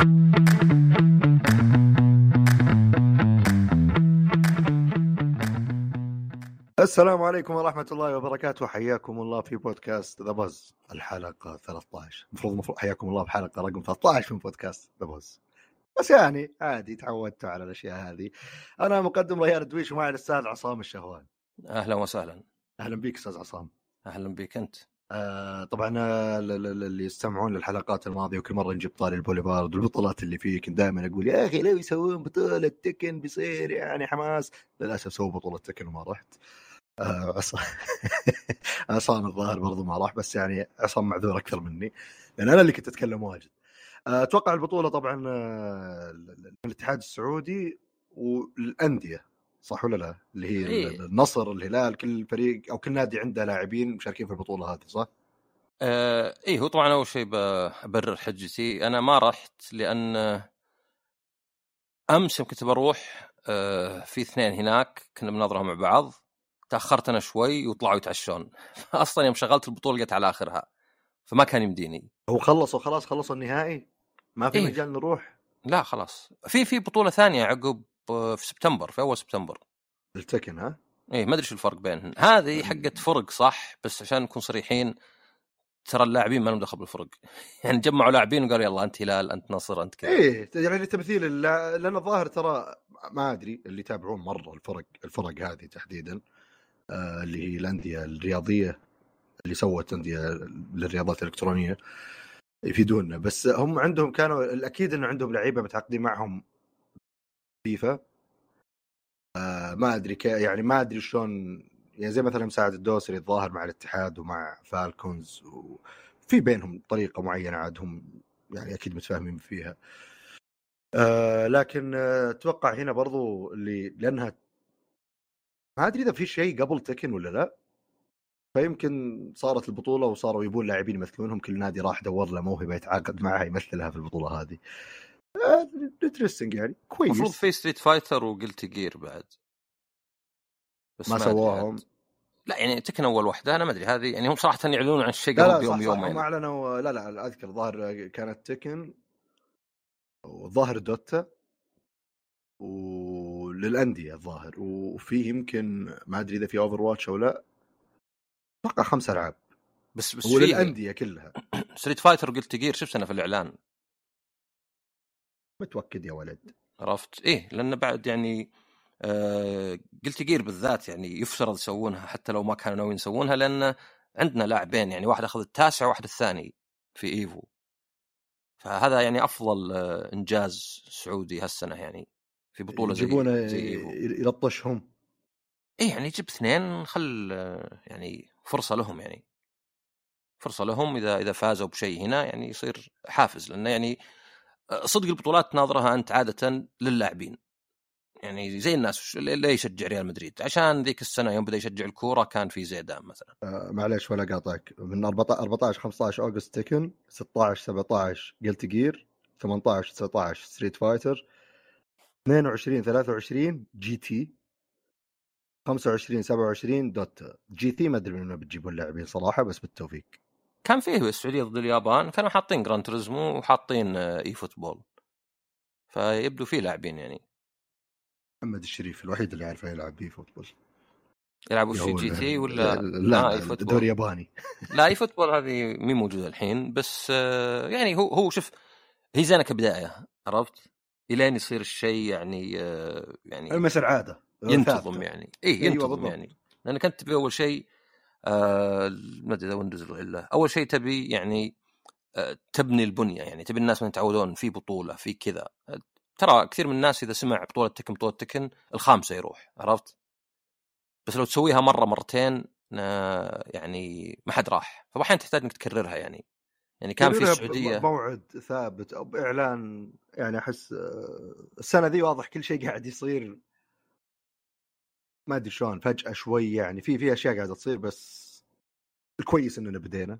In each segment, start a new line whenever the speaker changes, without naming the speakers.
السلام عليكم ورحمة الله وبركاته. حياكم الله في بودكاست ذا بز الحلقة 13 المفروض المفروض حياكم الله بحلقة رقم 13 من بودكاست ذا بز بس يعني عادي تعودت على الأشياء هذه. أنا مقدم ريان الدويش ومعي الأستاذ عصام الشهوان.
أهلا وسهلا.
أهلا بك أستاذ عصام.
أهلا بك أنت.
آه طبعا آه، اللي يستمعون للحلقات الماضية وكل مرة نجيب طاري البوليفارد والبطولات اللي فيه كنت دائما أقول يا أخي لو يسوون بطولة تكن بيصير يعني حماس. للأسف سووا بطولة تكن وما رحت. آه عصام عصام الظاهر برضو ما راح بس يعني عصام معذور أكثر مني لأن أنا اللي كنت أتكلم واجد. أتوقع البطولة طبعا الاتحاد السعودي والأندية. صح ولا لا؟ اللي هي إيه؟ النصر الهلال كل فريق أو كل نادي عنده لاعبين مشاركين في البطولة هذه صح؟
آه إيه هو طبعا أول شيء ببرر حجتي أنا ما رحت لأن أمس كنت بروح آه في اثنين هناك كنا بنظرهم مع بعض تأخرت أنا شوي وطلعوا يتعشون أصلا يوم شغلت البطولة جت على آخرها فما كان يمديني
هو خلصوا خلاص خلصوا النهائي ما في إيه؟ مجال نروح
لا خلاص في في بطولة ثانية عقب في سبتمبر في أول سبتمبر.
التكن ها؟
إيه ما أدري شو الفرق بينهم هذه حقت فرق صح بس عشان نكون صريحين ترى اللاعبين ما لهم دخل بالفرق. يعني جمعوا لاعبين وقالوا يلا أنت هلال أنت نصر أنت كذا.
إيه يعني تمثيل لأن الظاهر ترى ما أدري اللي يتابعون مرة الفرق الفرق هذه تحديدا آه اللي هي الأندية الرياضية اللي سوت أندية للرياضات الإلكترونية يفيدونا. بس هم عندهم كانوا الأكيد انه عندهم لعيبة متعاقدين معهم فيفا آه ما أدري كي يعني ما أدري شلون يعني زي مثلا مساعد الدوسري الظاهر مع الاتحاد ومع فالكونز وفي بينهم طريقة معينة عاد هم يعني أكيد متفاهمين فيها. آه لكن آه، أتوقع هنا برضو اللي لأنها ما أدري إذا في شيء قبل تكن ولا لا. فيمكن صارت البطولة وصاروا يبون لاعبين يمثلونهم كل نادي راح دور له موهبة يتعاقد معها يمثلها في البطولة هذه. انترستنج يعني كويس.
المفروض في ستريت فايتر وقلت جير بعد
بس ما, سواهم.
لا يعني تكن أول واحدة أنا ما أدري هذه يعني هم صراحة يعلنون عن الشيء قبل يوم يومين هم
أعلنوا لا لا أذكر الظاهر كانت تكن وظاهر دوتا وللأندية الظاهر وفي يمكن ما أدري إذا في اوفر واتش أو لا أتوقع خمس ألعاب
بس بس
وللانديه كلها.
Street Fighter Guilty Gear شفت أنا في الإعلان؟
متوكد يا ولد.
عرفت؟ إيه لأن بعد يعني آه Guilty Gear بالذات يعني يفترض يسوونها حتى لو ما كانوا ناويين يسوونها لأن عندنا لاعبين يعني واحد أخذ التاسع وواحد الثاني في Evo. فهذا يعني أفضل آه إنجاز سعودي هالسنة يعني في بطولة زي
يجيبونه زي Evo. يلطشهم.
إيه يعني جيب اثنين خل آه، يعني فرصة لهم يعني. فرصة لهم إذا إذا فازوا بشيء هنا يعني يصير حافز لأنه يعني صدق البطولات تناظرها أنت عادة للاعبين. يعني زي الناس اللي يشجع ريال مدريد؟ عشان ذيك السنة يوم بدأ يشجع الكورة كان في زيدان مثلا.
آه معليش ولا قاطعك من 14 15 August Tekken 16 17 Guilty Gear 18 19 Street Fighter 22 23 GT 25 27 Dota GT ما أدري من وين بتجيبون اللاعبين صراحة بس بالتوفيق.
كان فيه السعودية ضد اليابان كانوا حاطين Gran Turismo وحاطين آه، eFootball فيبدو فيه لاعبين يعني.
محمد الشريف الوحيد اللي يعرف يلعب eFootball
يلعبوا في GT ولا؟
لا eFootball دوري ياباني.
لا eFootball هذه مي موجودة الحين بس آه، يعني هو هو شوف هي زينة كبداية عرفت؟ إلين يصير الشيء يعني آه، يعني
المسر عادة
ينتظم يعني. اي أيوة ينتظم يعني. لأنك أنت تبي اول شيء آه ما أدري إذا ويندوز ولا أول شيء تبي يعني آه تبني البنية. يعني تبي الناس ما يتعودون في بطولة في كذا. ترى كثير من الناس إذا سمع بطولة تكن بطولة تكن الخامسة يروح عرفت؟ بس لو تسويها مرة مرتين آه يعني ما حد راح. فاحيانا تحتاج إنك تكررها يعني. يعني كان في السعودية
موعد ثابت أو باعلان يعني أحس آه، السنة ذي واضح كل شيء قاعد يصير ما أدري شلون فجأة شوي يعني في في أشياء قاعدة تصير بس الكويس اننا بدينا.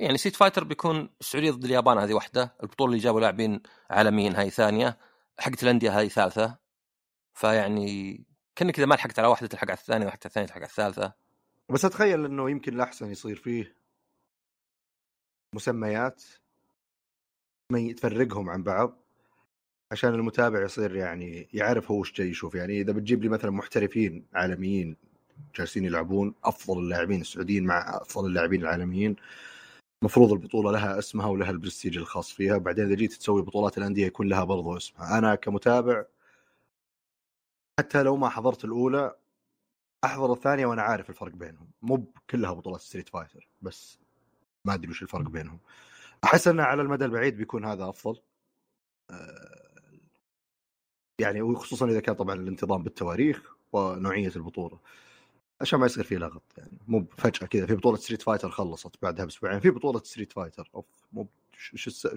يعني Street Fighter بيكون السعودية ضد اليابان هذه واحدة البطولة اللي جابوا لاعبين عالميين هاي ثانية. حقت الأندية هذه ثالثة. فيعني كأنك إذا ما لحقت على واحدة تلحق على الثانية واحدة الثانية تلحق على الثالثة.
بس أتخيل إنه يمكن الأحسن يصير فيه مسميات تفرقهم عن بعض. عشان المتابع يصير يعني يعرف هو إيش جاي يشوف. يعني إذا بتجيب لي مثلا محترفين عالميين جالسين يلعبون أفضل اللاعبين السعوديين مع أفضل اللاعبين العالميين المفروض البطولة لها اسمها ولها البرستيج الخاص فيها. وبعدين إذا جيت تسوي بطولات الأندية يكون لها برضو اسمها. أنا كمتابع حتى لو ما حضرت الأولى أحضر الثانية وأنا عارف الفرق بينهم. مو كلها بطولات Street Fighter بس ما أدري وش الفرق بينهم. أحس إنه على المدى البعيد بيكون هذا أفضل. آه، يعني وخصوصا إذا كان طبعا الانتظام بالتواريخ ونوعية البطولة. عشان ما يصير في لغط يعني. مو فجأة كذا. في بطولة Street Fighter خلصت بعدها بأسبوعين. في بطولة Street Fighter أوف مو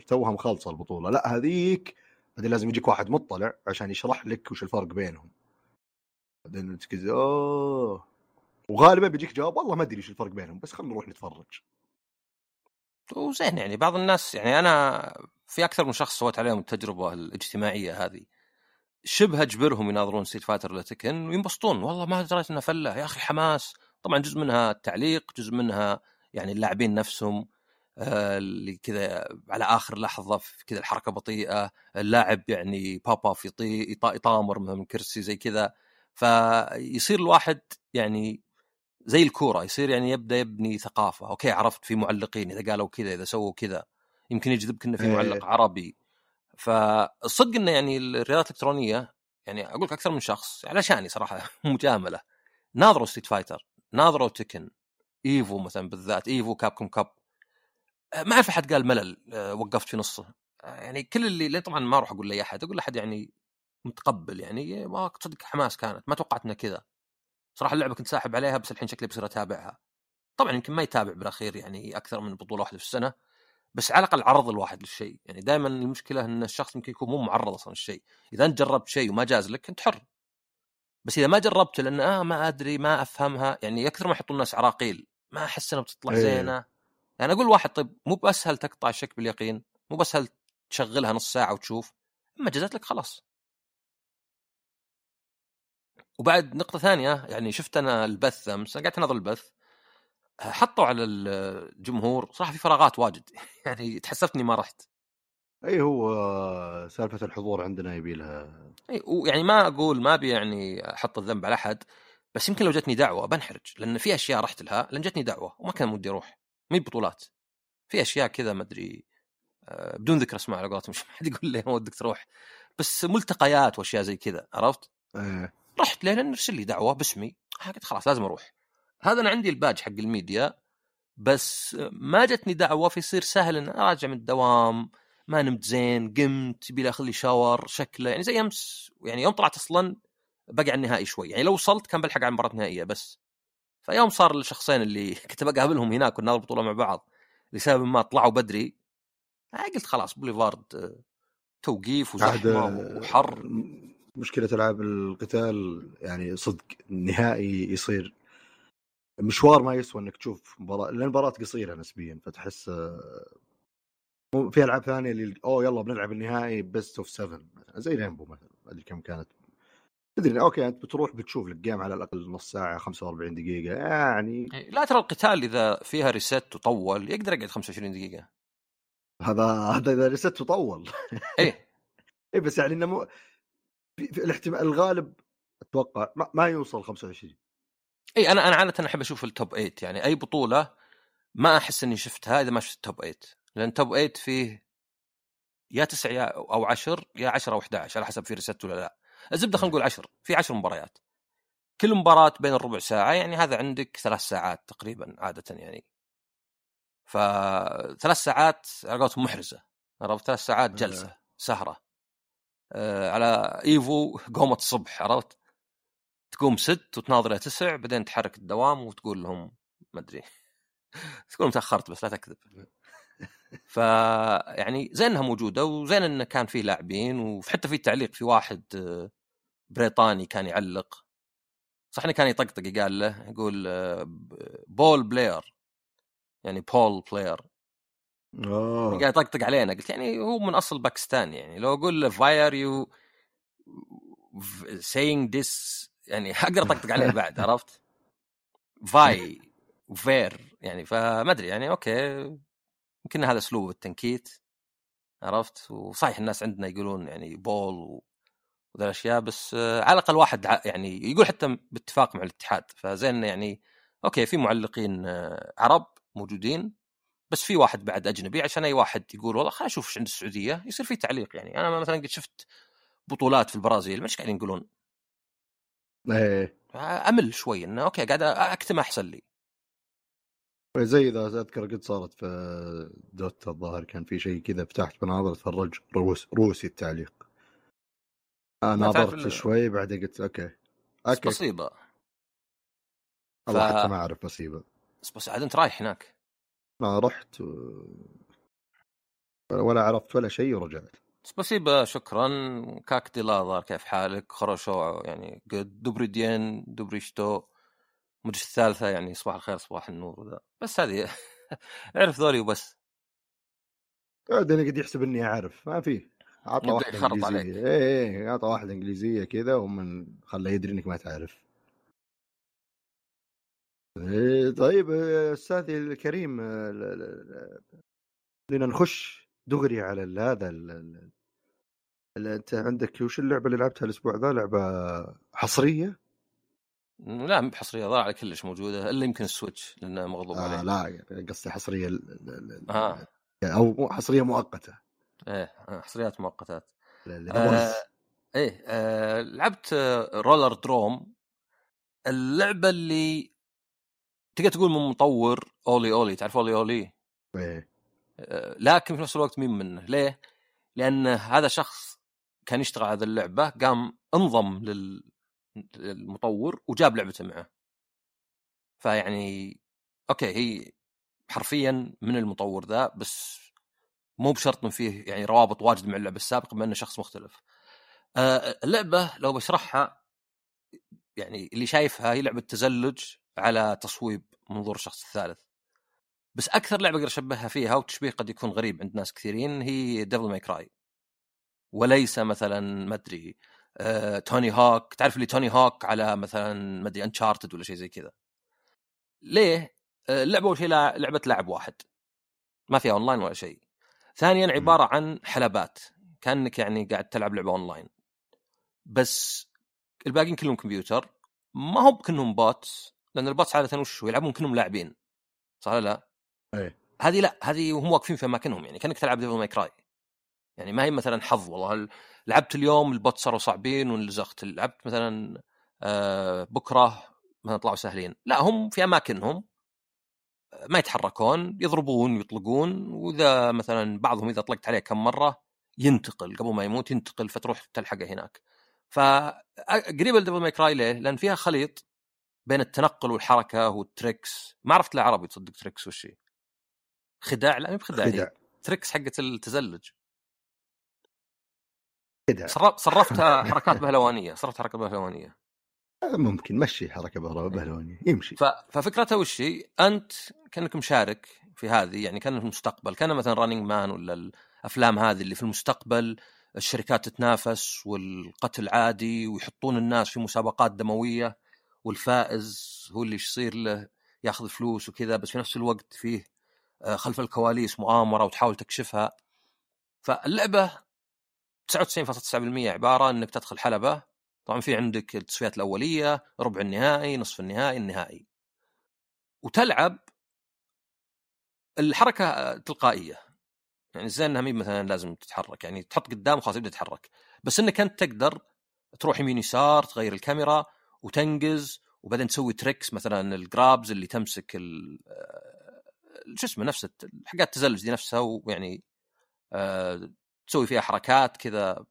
توها مخلصة البطولة. لا هذيك بعدين لازم يجيك واحد مطلع عشان يشرح لك وش الفرق بينهم. بعدين أنت كذا اوه وغالبا بيجيك جواب والله ما أدري إيش الفرق بينهم بس خلينا نروح نتفرج.
وزين يعني بعض الناس يعني أنا في أكثر من شخص سويت عليهم التجربة الاجتماعية هذه. شبه أجبرهم يناظرون Street Fighter ولا Tekken وينبسطون. والله ما دريت انه فلة. يا أخي حماس. طبعا جزء منها التعليق جزء منها يعني اللاعبين نفسهم آه، اللي كذا على آخر لحظة في كذا الحركة بطيئة اللاعب يعني بابا في يطامر من كرسي زي كذا. فيصير الواحد يعني زي الكورة يصير يعني يبدأ يبني ثقافة. okay عرفت في معلقين إذا قالوا كذا إذا سووا كذا. يمكن يجذبك إنه في إيه. معلق عربي. فالصدق انه يعني الرياضات الإلكترونية يعني أقول لك أكثر من شخص علشاني صراحة مجاملة. ناظروا Street Fighter ناظروا Tekken Evo مثلا بالذات Evo Capcom Cup ما أعرف أحد قال ملل آه، وقفت في نصه. آه، يعني كل اللي طبعا ما أروح أقول لأي أحد أقول لأحد يعني متقبل يعني ما تصدق حماس كانت ما توقعت إنها كذا. صراحة اللعبة كنت ساحب عليها بس الحين شكلي بصير أتابعها. طبعا يمكن ما يتابع بالأخير يعني أكثر من بطولة واحدة في السنة. بس على الأقل عرض الواحد للشيء. يعني دائما المشكلة إن الشخص يمكن يكون مو معرض أصلا للشيء. إذا أنت جربت شيء وما جاز لك أنت حر. بس إذا ما جربت لأن آه ما أدري ما أفهمها يعني أكثر ما يحطون الناس عراقيل. ما أحس إنها بتطلع أيه. زينة. يعني أقول واحد طيب مو بأسهل تقطع الشك باليقين؟ مو بأسهل تشغلها نص ساعة وتشوف؟ أما جازت لك خلاص. وبعد نقطة ثانية يعني شفت أنا البث أمس قعدت أناظر البث. حطوا على الجمهور صراحة في فراغات واجد. يعني تحسفتني ما رحت.
أي هو سالفة الحضور عندنا يبي لها
أي ويعني ما أقول ما أبي يعني أحط الذنب على أحد بس يمكن لو جتني دعوة بنحرج لأن في أشياء رحت لها لأن جتني دعوة وما كان ودي أروح. مي بطولات. في أشياء كذا ما أدري آه، بدون ذكر أسماء على قولتهم مش حد يقول لي ودك تروح. بس ملتقيات وأشياء زي كذا عرفت؟
إيه.
رحت لين ارسل لي دعوة باسمي. قلت خلاص لازم أروح. هذا أنا عندي الباج حق الميديا بس ما جتني دعوة فيصير سهل إن اراجع من الدوام ما نمت زين قمت يبي أخذ لي شاور شكله يعني زي أمس يعني يوم طلعت أصلا بقى على النهائي شوي يعني لو وصلت كان بلحق على المباراه النهائيه بس. فيوم صار الشخصين اللي كنت بقابلهم هناك ونناظر البطولة مع بعض لسبب ما طلعوا بدري قلت خلاص بوليفارد توقيف وزحمة وحر.
مشكلة ألعاب القتال يعني صدق النهائي يصير مشوار ما يسوى إنك تشوف مباراة لأن المباراة قصيرة نسبيا فتحس في ألعاب ثانية اللي أوه يلا بنلعب النهائي best of 7 زي Rainbow مثلا ما ادري كم كانت. تدري okay أنت بتروح بتشوف لك game على الأقل نص ساعة 45 دقيقة يعني
لا ترى القتال إذا فيها reset وطول يقدر يقعد 25 دقيقة.
هذا هذا إذا reset وطول.
إيه
إيه بس يعني إنه مو في الاحتمال الغالب أتوقع ما, ما يوصل 25
إي أنا أنا عادة أحب أشوف ال top 8 يعني أي بطولة ما أحس إني شفتها إذا ما شفت ال top 8 لأن top 8 فيه يا تسع أو 10 يا 10 أو 11 على حسب في reset ولا لا. الزبدة خلينا نقول 10 في 10 مباريات. كل مباراة بين الربع ساعة يعني هذا عندك ثلاث ساعات تقريبا عادة يعني. فثلاث ساعات على قولتهم محرزة عرفت؟ ثلاث ساعات جلسة سهرة. آه على Evo قومة الصبح عرفت؟ تقوم ست وتناظر تسع بعدين تحرك الدوام وتقول لهم ما أدري. تقول تأخرت بس لا تكذب. ف يعني زين انها موجودة وزين انه كان فيه لاعبين وحتى في تعليق في واحد بريطاني كان يعلق. صح إنه كان يطقطق قال له يقول بول بلاير يعني بول بلاير قاعد يطقطق علينا. قلت يعني هو من أصل باكستان يعني. لو أقول له فاير يو saying this يعني أقدر أطقطق عليه بعد عرفت؟ فاي وفير يعني فما أدري يعني أوكي يمكن هذا أسلوب التنكيت عرفت؟ وصحيح الناس عندنا يقولون يعني بول و... وذا الأشياء بس على الأقل واحد يعني يقول حتى باتفاق مع الاتحاد فزين يعني أوكي في معلقين آه، عرب موجودين بس في واحد بعد أجنبي عشان أي واحد يقول والله خلينا نشوف إيش عند السعودية يصير في تعليق يعني. أنا مثلا قد شفت بطولات في البرازيل مش قاعدين يقولون.
إيه.
أمل شوي إنه okay قاعد أكتم أحسن لي.
زي إذا اذكر قد صارت في Dota الظاهر كان في شيء كذا فتحت بناظر تفرج روس روسي التعليق. أنا ناظرت شوي بعدين قلت okay.
okay. بسيطة.
والله ف... حتى ما أعرف بسيطة.
بس بس عاد أنت رايح هناك.
ما رحت و... ولا عرفت ولا شيء ورجعت.
спасибо شكرا. как дела كيف حالك؟ хорошо يعني good добрый день доброе утро مدري الثالثة يعني صباح الخير صباح النور وذا. بس هذه. اعرف ذولي وبس.
بعدين قد يحسب إني أعرف. ما في. عطى واحدة إنجليزية. اي اي عطى واحدة إنجليزية كذا ومن خلاه يدري إنك ما تعرف. إيه طيب أستاذي الكريم لنا نخش. دغري على هذا انت عندك وش اللعبة اللي لعبتها الأسبوع ذا؟ لعبة حصرية؟
لا مو بحصرية طالعة على كلش موجودة إلا يمكن ال Switch لأنه مغضوب
آه
عليه
لا قصدي حصرية آه. أو حصرية مؤقتة.
إيه آه، حصريات مؤقتات. آه إيه آه لعبت Rollerdrome. اللعبة اللي تقدر تقول من مطور OlliOlli تعرف OlliOlli؟
إيه.
آه لكن في نفس الوقت مين منه ليه؟ لأن هذا شخص كان يشتغل على هذه اللعبة قام انضم لل المطور وجاب لعبته معه فيعني okay هي حرفيا من المطور ذا بس مو بشرط انه فيه يعني روابط واجد مع اللعبة السابقة بما إنه شخص مختلف. آه اللعبة لو بشرحها يعني اللي شايفها هي لعبة تزلج على تصويب منظور الشخص الثالث. بس أكثر لعبة أقدر أشبهها فيها وتشبيه قد يكون غريب عند ناس كثيرين هي Devil May Cry. وليس مثلا ما أدري آه، Tony Hawk تعرف اللي Tony Hawk على مثلا ما أدري Uncharted ولا شيء زي كذا. ليه؟ آه، اللعبة أول شيء لعبة لاعب واحد. ما فيها اونلاين ولا شيء. ثانيا عبارة عن حلبات. كأنك يعني قاعد تلعب لعبة اونلاين بس الباقيين كلهم كمبيوتر ما هو كلهم bots لأن ال bots عادة وش يلعبون كلهم لاعبين. صح لا؟
إيه.
هذه لا هذه هم واقفين في اماكنهم يعني كأنك تلعب Devil May Cry يعني ما هي مثلا حظ والله. لعبت اليوم ال bot صاروا صعبين ونلزقت. لعبت مثلا آه بكرة مثلا طلعوا سهلين. لا هم في أماكنهم. ما يتحركون يضربون يطلقون. وإذا مثلا بعضهم إذا طلقت عليه كم مرة ينتقل. قبل ما يموت ينتقل فتروح تلحقه هناك. فقريبة ل Devil May Cry ليه؟ لأن فيها خليط بين التنقل والحركة وال tricks ما عرفت لا عربي تصدق tricks وش خداع لا مو بخداع خداع. tricks حقت التزلج.
كذا
صرفتها حركات بهلوانية صرفت حركة بهلوانية.
آه، ممكن مشي حركة بهلوانية يمشي.
ففكرتها وش هي؟ أنت كأنك مشارك في هذه يعني كان في المستقبل كان مثلا رانينج مان ولا الأفلام هذه اللي في المستقبل الشركات تتنافس والقتل عادي ويحطون الناس في مسابقات دموية والفائز هو اللي يصير له ياخذ فلوس وكذا بس في نفس الوقت فيه خلف الكواليس مؤامرة وتحاول تكشفها. فاللعبة 99.9% عبارة إنك تدخل حلبة. طبعا في عندك التصفيات الأولية ربع النهائي نصف النهائي النهائي. وتلعب الحركة تلقائية. يعني زي إنها مي مثلا لازم تتحرك. يعني تحط قدام وخلاص يبدأ يتحرك. بس إنك أنت تقدر تروح يمين يسار تغير الكاميرا وتنقز وبعدين تسوي tricks مثلا ال grabs اللي تمسك شو اسمه نفس حقات التزلج دي نفسها ويعني آه، تسوي فيها حركات كذا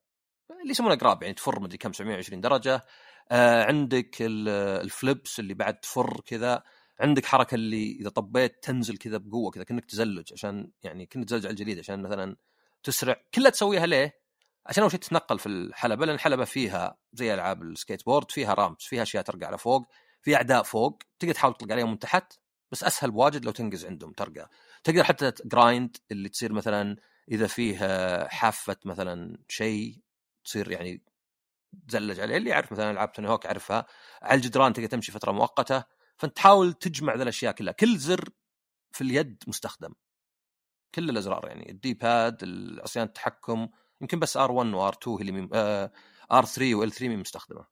اللي يسمونها grab يعني تفر مدري كم 720 درجة. آه عندك ال flips اللي بعد تفر كذا عندك حركة اللي إذا طبيت تنزل كذا بقوة كذا كأنك تزلج عشان يعني كأنك تزلج على الجليد عشان مثلا تسرع. كلها تسويها ليه؟ عشان أول شيء تتنقل في الحلبة لأن الحلبة فيها زي ألعاب السكيت بورد فيها ramps فيها أشياء ترقى على فوق في أعداء فوق تقدر تحاول تطلق عليهم من تحت. بس أسهل بواجد لو تنقز عندهم ترقى. تقدر حتى grind اللي تصير مثلا إذا فيه حافة مثلا شيء تصير يعني تزلج عليه اللي يعرف مثلا ألعاب Tony Hawk يعرفها. على الجدران تقدر تمشي فترة مؤقتة. فأنت تحاول تجمع ذا الأشياء كلها. كل زر في اليد مستخدم. كل الأزرار يعني. ال D-pad عصيان التحكم. يمكن بس R 1 و R 2 هي اللي R 3 و L 3 مي مستخدمة.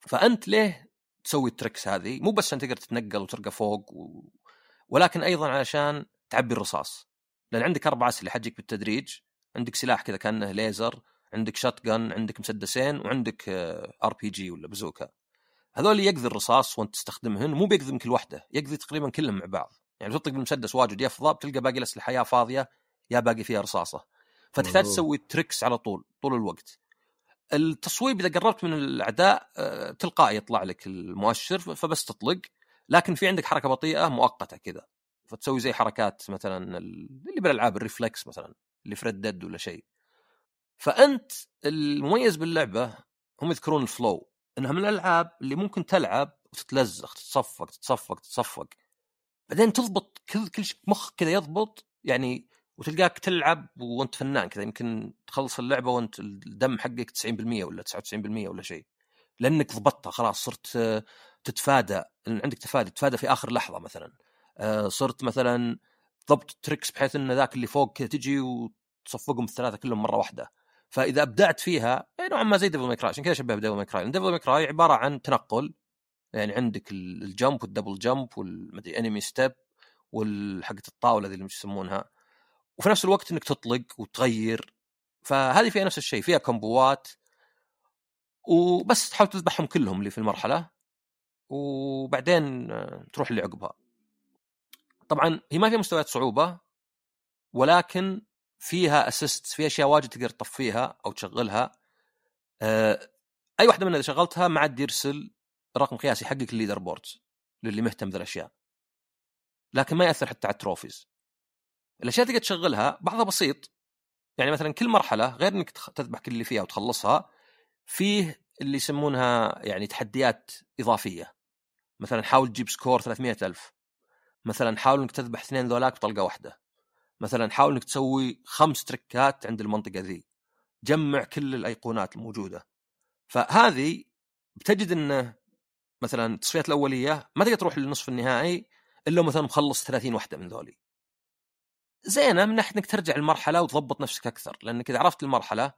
فأنت ليه تسوي ال tricks هذه مو بس عشان تقدر تتنقل وترقى فوق و... ولكن أيضا علشان تعبي الرصاص. لأن عندك أربع أسلحة تجيك بالتدريج عندك سلاح كذا كأنه ليزر عندك shotgun عندك مسدسين وعندك RPG ولا بزوكا. هذول يقضي الرصاص وأنت تستخدمهن مو بيقضي من كل واحدة يقضي تقريبا كلهم مع بعض. يعني تطلق بالمسدس واجد يفضى بتلقى باقي الأسلحة يا فاضية يا باقي فيها رصاصة. فتحتاج تسوي tricks على طول طول الوقت. التصويب إذا قربت من الأعداء آه، تلقائي يطلع لك المؤشر فبس تطلق. لكن في عندك حركة بطيئة مؤقتة كذا فتسوي زي حركات مثلا اللي بالألعاب ال reflex مثلا اللي ف Red Dead ولا شيء. فأنت المميز باللعبة هم يذكرون ال flow إنها من الألعاب اللي ممكن تلعب وتتلزق تتصفق تتصفق تتصفق. بعدين تضبط كل كل شيء مخك كذا يضبط يعني وتلقاك تلعب وانت فنان كذا يمكن تخلص اللعبة وانت الدم حقك 90% ولا 99% ولا شيء. لأنك ضبطتها خلاص صرت تتفادى عندك تفادي تتفادى في آخر لحظة مثلا. آه، صرت مثلا ضبط tricks بحيث إن ذاك اللي فوق كذا تجي وتصفقهم الثلاثة كلهم مرة واحدة. فإذا أبدعت فيها نوعا ما زي ديفل ماي كراي عشان كذا شبه بديفل ماي كراي ديفل ماي كراي عبارة عن تنقل يعني عندك ال jump وال double jump والمدري enemy step والحقة الطاولة ذي اللي يسمونها. وفي نفس الوقت إنك تطلق وتغير فهذه فيها نفس الشيء فيها كومبوات وبس تحاول تذبحهم كلهم اللي في المرحلة وبعدين تروح اللي عقبها طبعا هي ما فيها مستويات صعوبة ولكن فيها assist في أشياء واجد تقدر تطفيها أو تشغلها. آه، أي واحدة منها إذا شغلتها ما عاد يرسل رقم قياسي حقك ال leaderboard للي مهتم ذا الاشياء لكن ما يأثر حتى على ال trophies الأشياء تقدر تشغلها بعضها بسيط. يعني مثلا كل مرحلة غير إنك تذبح كل اللي فيها وتخلصها فيه اللي يسمونها يعني تحديات إضافية. مثلا حاول تجيب سكور 300 ألف. مثلا حاول إنك تذبح اثنين ذولاك بطلقة واحدة. مثلا حاول إنك تسوي خمس تركات عند المنطقة ذي. جمع كل الأيقونات الموجودة. فهذه بتجد انه مثلا التصفيات الأولية ما تقدر تروح للنصف النهائي إلا مثلا مخلص 30 واحدة من ذولي. زينه من ناحية إنك ترجع المرحله وتضبط نفسك أكثر لأنك إذا عرفت المرحلة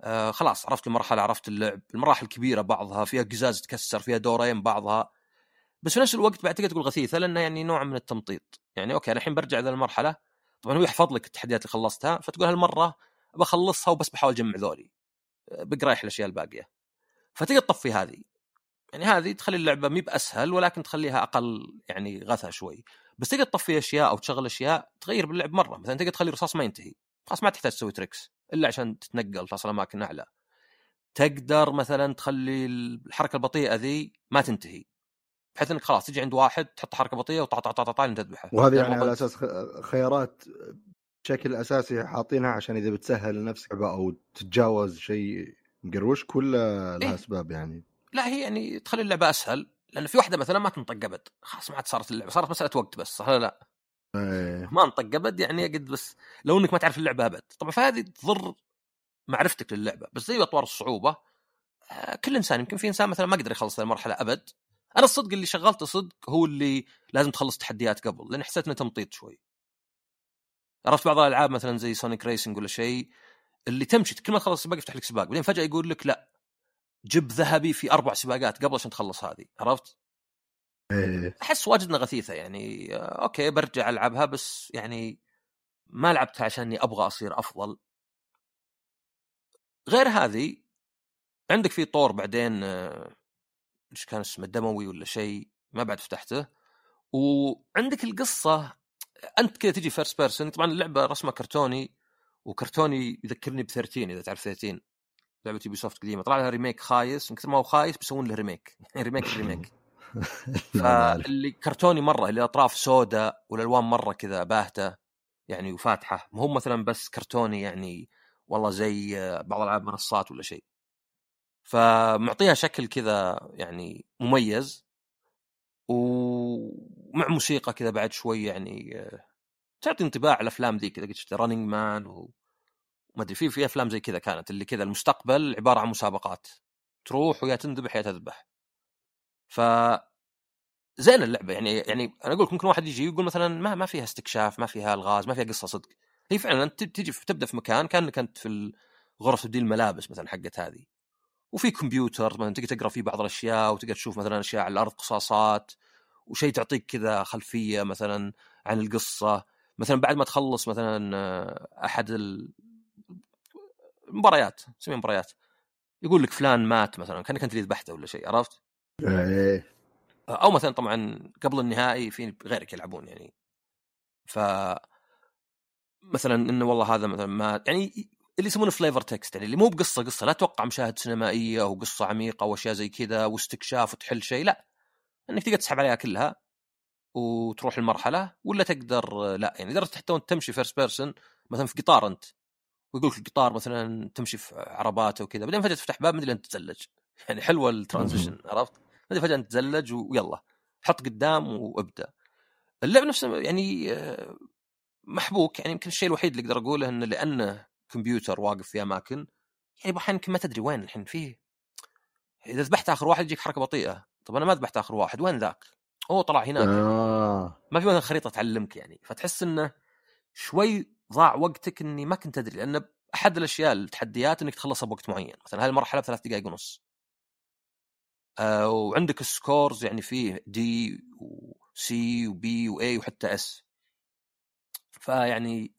آه خلاص عرفت المرحلة عرفت اللعب المراحل كبيرة بعضها فيها قزاز تكسر فيها دورين بعضها. بس في نفس الوقت بعد تقدر تقول غثيثة لأنه يعني نوع من التمطيط. يعني أوكي أنا الحين برجع ذا المرحلة طبعا هو يحفظ لك التحديات اللي خلصتها فتقول هالمرة بخلصها وبس بحاول أجمع ذولي بقى رايح الأشياء الباقية. فتقدر تطفي هذه. يعني هذه تخلي اللعبة مي بأسهل ولكن تخليها أقل يعني غثى شوي. بس تقدر تطفي أشياء أو تشغل أشياء تغير باللعب مرة. مثلا تقدر تخلي الرصاص ما ينتهي. خلاص ما تحتاج تسوي تريكس إلا عشان تتنقل تصل اماكن أعلى. تقدر مثلا تخلي الحركة البطيئة ذي ما تنتهي. بحيث إنك خلاص تجي عند واحد تحط حركة بطيئة وطع طع طع طع تذبحه
وهذه يعني على أساس خيارات بشكل أساسي حاطينها عشان إذا بتسهل لنفسك أو تتجاوز شيء مقروشك ولا لها إيه؟ أسباب يعني؟
لا هي يعني تخلي اللعبة أسهل. لأن في واحدة مثلا ما تنطق ابد خلاص ما عاد صارت اللعبة. صارت مسألة وقت بس صح لا؟
أيه.
ما انطق ابد يعني قد بس لو إنك ما تعرف اللعبة أبد. طبعا فهذه تضر معرفتك للعبة. بس زي أطوار الصعوبة آه، كل إنسان يمكن في إنسان مثلا ما قدر يخلص المرحلة أبد. أنا الصدق اللي شغلته صدق هو اللي لازم تخلص تحديات قبل لأن حسيت إنه تمطيط شوي. عرفت بعض الألعاب مثلا زي سونيك ريسنج ولا شيء اللي تمشي كل ما تخلص سباق يفتح لك سباق. بعدين فجأة يقول لك لا جب ذهبي في أربع سباقات قبل عشان تخلص هذه عرفت؟
إيه.
أحس واجد غثيثة يعني آه، okay برجع ألعبها بس يعني ما لعبتها عشاني أبغى أصير أفضل غير هذه عندك في طور بعدين آه، إيش كان اسمه دموي ولا شيء ما بعد فتحته وعندك القصة أنت كذا تجي first person طبعا اللعبة رسمه كرتوني وكرتوني يذكرني ب 13 إذا تعرف 13 لعبة يوبي سوفت قديمه طلع لها remake خايس. من كثر ما هو خايس بيسوون له remake remake ال remake فاللي كرتوني مرة اللي أطراف سوداء والألوان مرة كذا باهتة يعني وفاتحة. مو مثلا بس كرتوني يعني والله زي بعض ألعاب منصات ولا شيء. فمعطيها شكل كذا يعني مميز. ومع موسيقى كذا بعد شوي يعني تعطي انطباع الأفلام ذيك اذا قلت رننج مان و... ما أدري في في أفلام زي كذا كانت اللي كذا المستقبل عبارة عن مسابقات تروح ويا تنذبح يا تذبح. ف زين اللعبة يعني يعني أنا أقول ممكن واحد يجي يقول مثلا ما ما فيها استكشاف ما فيها ألغاز ما فيها قصة صدق. هي فعلا أنت تجي تبدأ في مكان كأنك أنت في غرف تبديل الملابس مثلا حقت هذه. وفي كمبيوتر مثلا تقدر تقرأ فيه بعض الأشياء وتقدر تشوف مثلا أشياء على الأرض قصاصات وشيء تعطيك كذا خلفية مثلا عن القصة. مثلا بعد ما تخلص مثلا آه، أحد المباريات نسميها مباريات. يقول لك فلان مات مثلا كأنك أنت اللي ذبحته ولا شيء عرفت؟
إيه.
أو مثلا طبعا قبل النهائي في غيرك يلعبون يعني. ف مثلا إنه والله هذا مثلا ما يعني اللي يسمونه flavor text يعني اللي مو بقصة قصة لا توقع مشاهد سينمائية وقصة عميقة وأشياء زي كذا واستكشاف وتحل شيء لا. إنك تقدر تسحب عليها كلها وتروح المرحله ولا تقدر لا. يعني لدرجه حتى وأنت تمشي first person مثلا في قطار أنت. ويقول لك القطار مثلا تمشي في عربات وكذا. بعدين فجأة تفتح باب مدري أنت تتزلج يعني حلوة ال transition عرفت؟ مدري فجأة أنت تتزلج ويلا حط قدام وابدأ. اللعب نفسه يعني آه، محبوك. يعني يمكن الشيء الوحيد اللي أقدر أقوله إنه لأنه كمبيوتر واقف في أماكن يعني أحيانا يمكن ما تدري وين الحين فيه. إذا ذبحت آخر واحد يجيك حركة بطيئة. طب أنا ما ذبحت آخر واحد وين ذاك؟ أوه طلع هناك. آه. ما في مثلا خريطه تعلمك يعني. فتحس إنه شوي ضاع وقتك إني ما كنت أدري لأن أحد الأشياء التحديات إنك تخلصها بوقت معين. مثلا هذه المرحلة بثلاث دقائق ونص. آه وعندك السكورز يعني فيه دي وسي وبي واي وحتى اس فيعني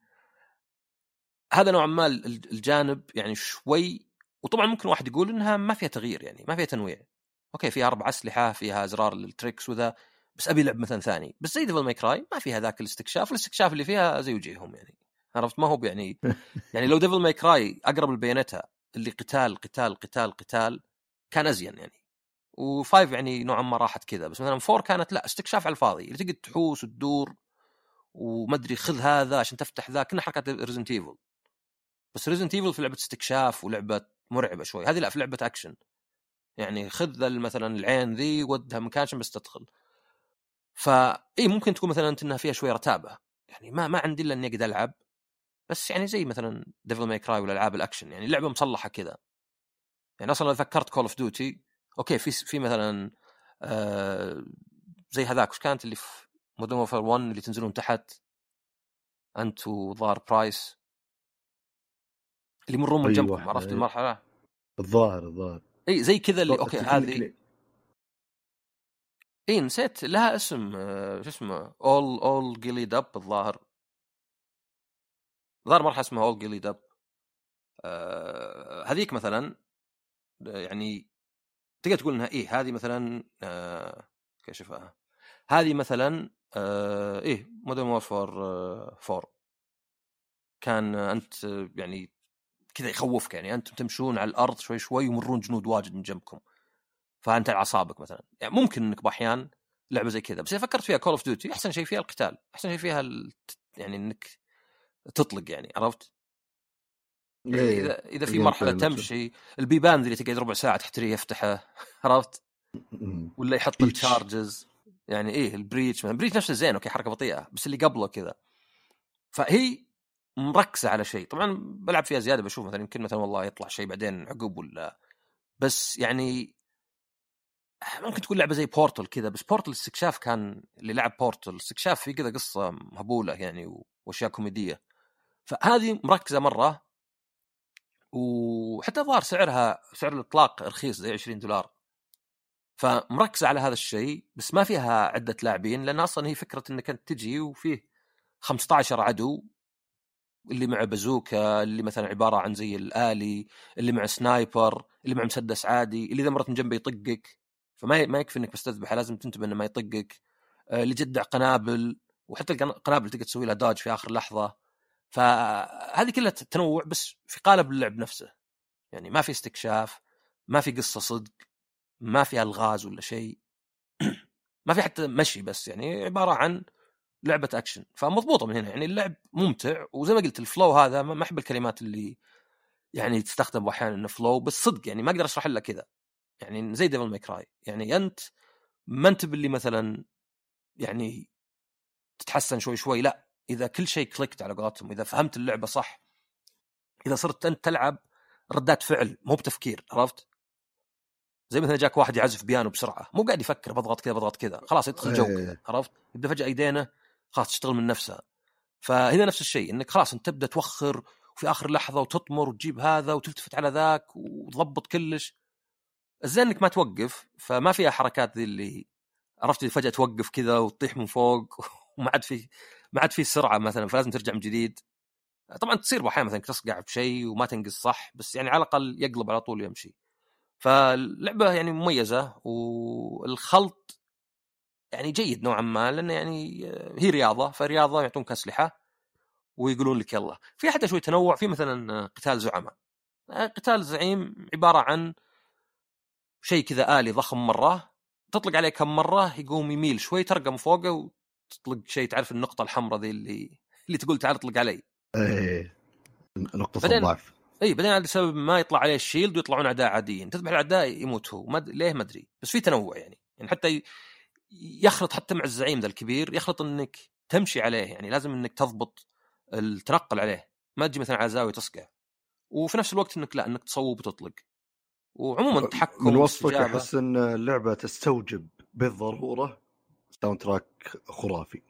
هذا نوعا ما الجانب يعني شوي وطبعا ممكن واحد يقول إنها ما فيها تغيير يعني ما فيها تنويع. أوكي فيها أربع أسلحة فيها أزرار للتريكس وذا بس أبي لعب مثلا ثاني. بس زي ديفل ماي كراي ما فيها ذاك الاستكشاف الاستكشاف اللي فيها زي وجيههم يعني. عرفت؟ ما هو يعني يعني لو ديفل ماي كراي أقرب البيانتا اللي قتال قتال قتال قتال كان أزين يعني. و five يعني نوعا ما راحت كذا. بس مثلا four كانت لا استكشاف على الفاضي. اللي تقعد تحوس وتدور وما أدري خذ هذا عشان تفتح ذا. كنا حركات ريزنت ايفل بس ريزنت ايفل في لعبة استكشاف ولعبة مرعبة شوي. هذه لا في لعبة اكشن يعني خذ مثلا العين ذي ودها مكان عشان بس تدخل. فا اي ممكن تكون مثلا إنها فيها شوي رتابة. يعني ما ما عندي إلا إني اقعد ألعب. بس يعني زي مثلا ديفل ماي كراي ولا العاب الأكشن يعني لعبه مصلحة كذا يعني أصلا لو فكرت كول اوف ديوتي أوكي في في مثلا آه زي هذاك وش كانت اللي في مودرن وورفير 1 اللي تنزلون تحت؟ أنت وظاهر برايس اللي يمرون من جنبكم أيوة. عرفت المرحلة؟
الظاهر الظاهر.
إي زي كذا اللي أوكي هذه. إي نسيت لها اسم آه، شو اسمه؟ اول اول جيلي دب الظاهر. ظهر مرحلة اسمها all ghillied up هذيك مثلا يعني تقدر تقول إنها إيه هذه مثلا آه كيف أشوفها؟ هذه مثلا آه إيه مودرن وورفير 4 كان أنت يعني كذا يخوفك يعني أنتم تمشون على الأرض شوي شوي ويمرون جنود واجد من جنبكم. فأنت على أعصابك مثلا. يعني ممكن إنك بأحيان لعبة زي كذا بس إذا فكرت فيها كول اوف ديوتي أحسن شيء فيها القتال أحسن شيء فيها. يعني إنك تطلق يعني عرفت؟ إيه إذا إذا في مرحلة تمشي البيبان اللي تقعد ربع ساعة تحتريه يفتحه عرفت؟ ولا يحط ال charges يعني إيه ال breach مثلا breach نفسه زين okay حركة بطيئة بس اللي قبله كذا. فهي مركزة على شيء. طبعا بلعب فيها زيادة بشوف مثلا يمكن مثلا والله يطلع شيء بعدين عقب ولا. بس يعني ممكن تكون لعبة زي بورتل كذا بس بورتل الاستكشاف كان اللي لعب بورتل الاستكشاف في كذا قصة مهبولة يعني وأشياء كوميدية. فهذه مركزة مرة وحتى الظاهر سعرها سعر الإطلاق رخيص زي 20 دولار. فمركزة على هذا الشيء بس ما فيها عدة لاعبين لأن أصلا هي فكرة إنك أنت تجي وفيه 15 عدو اللي مع بازوكا اللي مثلا عبارة عن زي الآلي اللي مع سنايبر اللي مع مسدس عادي اللي إذا مرت من جنبه يطقك. فما ما يكفي إنك بس تذبحه لازم تنتبه إنه ما يطقك. آه، اللي جدع قنابل وحتى القنابل تقدر تسوي لها داج في آخر لحظة. فهذه كلها تنوع بس في قالب اللعب نفسه. يعني ما في استكشاف ما في قصة صدق ما في ألغاز ولا شيء. ما في حتى مشي بس يعني عبارة عن لعبة أكشن. فمضبوطة من هنا يعني اللعب ممتع وزي ما قلت الفلو هذا ما أحب الكلمات اللي يعني تستخدم أحيانا إنه فلو بس صدق يعني ما أقدر أشرح لك كذا. يعني زي ديفل ماي كراي يعني أنت ما أنت باللي مثلا يعني تتحسن شوي شوي لا. إذا كل شيء clicked على قولتهم إذا فهمت اللعبة صح إذا صرت أنت تلعب ردات فعل مو بتفكير عرفت؟ زي مثلا جاك واحد يعزف بيانو بسرعة مو قاعد يفكر بضغط كذا بضغط كذا خلاص يدخل جو كذا
إيه.
عرفت يبدا فجأة أيدينه خلاص تشتغل من نفسها فهنا نفس الشيء إنك خلاص أنت تبدأ توخر وفي آخر لحظة وتطمر وتجيب هذا وتلتفت على ذاك وتضبط كلش الزين إنك ما توقف فما فيها حركات ذي اللي عرفت اللي فجأة توقف كذا وتطيح من فوق وما عاد في ما عاد في سرعة مثلا فلازم ترجع من جديد. طبعا تصير أحيانا مثلا تصقع بشيء وما تنقص صح بس يعني على الأقل يقلب على طول ويمشي. فاللعبة يعني مميزة والخلط يعني جيد نوعا ما لأنه يعني هي رياضة فرياضة يعطونك أسلحة ويقولون لك يلا. في حتى شوي تنوع في مثلا قتال زعماء. قتال زعيم عبارة عن شيء كذا آلي ضخم مرة تطلق عليه كم مرة يقوم يميل شوي ترقم فوقه وتطلق شيء تعرف النقطة الحمراء ذي اللي اللي تقول تعال اطلق علي.
إيه.
نقطة
الضعف.
اي بعدين عاد سبب ما يطلع عليه الشيلد ويطلعون أعداء عاديين. تذبح الأعداء يموت هو. ما أد- ليه؟ ما أدري. بس في تنوع يعني. يعني حتى يخلط حتى مع الزعيم ذا الكبير يخلط إنك تمشي عليه يعني. لازم إنك تضبط التنقل عليه. ما تجي مثلا على زاوية تصقع. وفي نفس الوقت إنك لا إنك تصوب وتطلق. وعموما التحكم
من وصفك أحس إن اللعبة تستوجب بالضرورة soundtrack خرافي.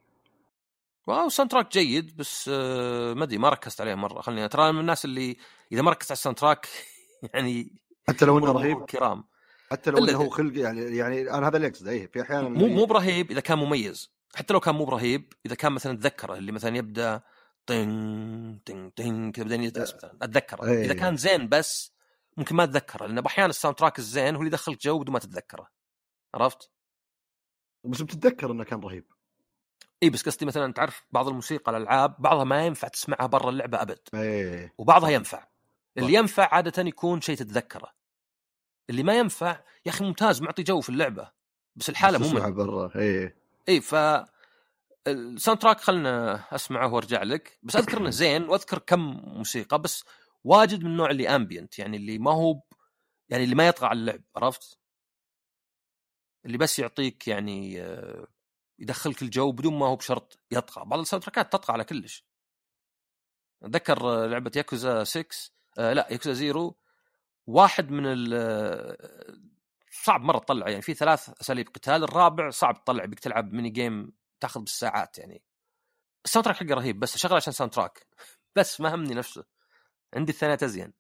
واو soundtrack جيد بس آه، ما أدري ما ركزت عليه مرة. خليني ترى من الناس اللي إذا ما ركزت على ال soundtrack يعني
حتى لو
إنه
رهيب.
كرام
حتى لو إنه هو خلق يعني يعني أنا هذا اللي أقصده. إيه في أحيانا
مو مو برهيب إذا كان مميز. حتى لو كان مو برهيب إذا كان مثلا تذكره اللي مثلا يبدأ طين طين طين كذا بعدين يدرس مثلا أتذكره.
إيه.
إذا كان زين بس ممكن ما أتذكره لأن أحيانا ال soundtrack الزين هو اللي يدخلك جو بدون ما تتذكره. عرفت؟
بس بتتذكر إنه كان رهيب.
اي بس قصدي مثلا تعرف بعض الموسيقى الألعاب بعضها ما ينفع تسمعها برا اللعبة أبد.
إيه.
وبعضها ينفع. اللي. ينفع عادة يكون شيء تتذكره. اللي ما ينفع يا أخي ممتاز معطي جو في اللعبة. بس الحالة مو
تسمعها برا. إيه.
اي ف ال soundtrack خلنا أسمعه وأرجع لك. بس أذكر إنه زين وأذكر كم موسيقى بس واجد من النوع اللي ambient يعني اللي ما هو يعني اللي ما يطغى على اللعب عرفت؟ اللي بس يعطيك يعني آه، يدخلك الجو بدون ما هو بشرط يطغى. بعض ال soundtrack ات تطغى على كلش. أتذكر آه، لعبة ياكوزا 6 آه لا ياكوزا زيرو. واحد من ال آه، صعب مرة تطلع يعني في ثلاث أساليب. قتال الرابع صعب تطلع بك تلعب mini game تاخذ بالساعات يعني. ال soundtrack حقه رهيب بس شغله عشان soundtrack بس ما همني نفسه. عندي الثانية أزين.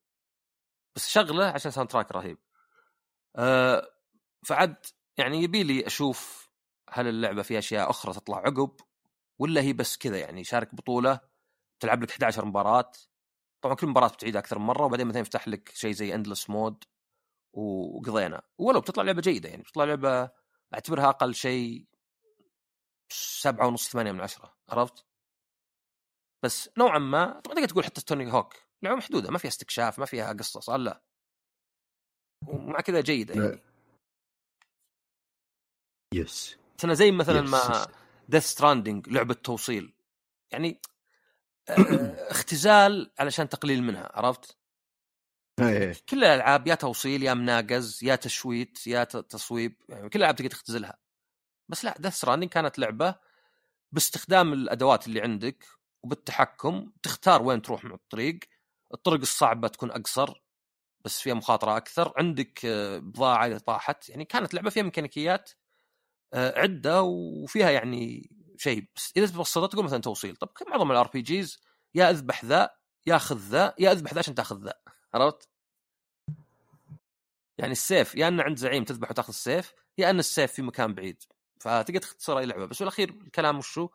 بس شغله عشان soundtrack رهيب. أه فعد يعني يبي لي أشوف هل اللعبة في أشياء أخرى تطلع عقب ولا هي بس كذا يعني شارك بطولة تلعب لك 11 مباراة. طبعا كل مباراة بتعيدها أكثر من مرة وبعدين مثلا يفتح لك شيء زي endless mode وقضينا. ولو بتطلع لعبة جيدة يعني بتطلع لعبة أعتبرها أقل شيء سبعة ونص ثمانية من عشرة عرفت؟ بس نوعا ما طبعا تقدر تقول حتى توني هوك لعبة محدودة ما فيها استكشاف ما فيها قصص لا؟ ومع كذا جيدة يعني.
yes.
أنا زي مثلا
yes،
ما. ديث ستراندنج لعبة توصيل. يعني آه، اختزال علشان تقليل منها عرفت؟
إيه.
كل الألعاب يا توصيل يا مناقز يا تشويت يا تصويب يعني كل الألعاب تقدر تختزلها. بس لا ديث ستراندنج كانت لعبة باستخدام الأدوات اللي عندك وبالتحكم تختار وين تروح من الطريق. الطرق الصعبة تكون أقصر بس فيها مخاطرة أكثر. عندك آه، بضاعة إذا طاحت. يعني كانت لعبة فيها ميكانيكيات آه، عدة وفيها يعني شيء. بس إذا تبسطها تقول مثلا توصيل. طب معظم ال RPGs يا أذبح ذا يا خذ ذا يا أذبح ذا عشان تأخذ ذا. عرفت؟ يعني السيف يا أن عند زعيم تذبح وتأخذ السيف يا أن السيف في مكان بعيد. فتقدر تختصر أي لعبة. بس بالاخير الكلام وشو؟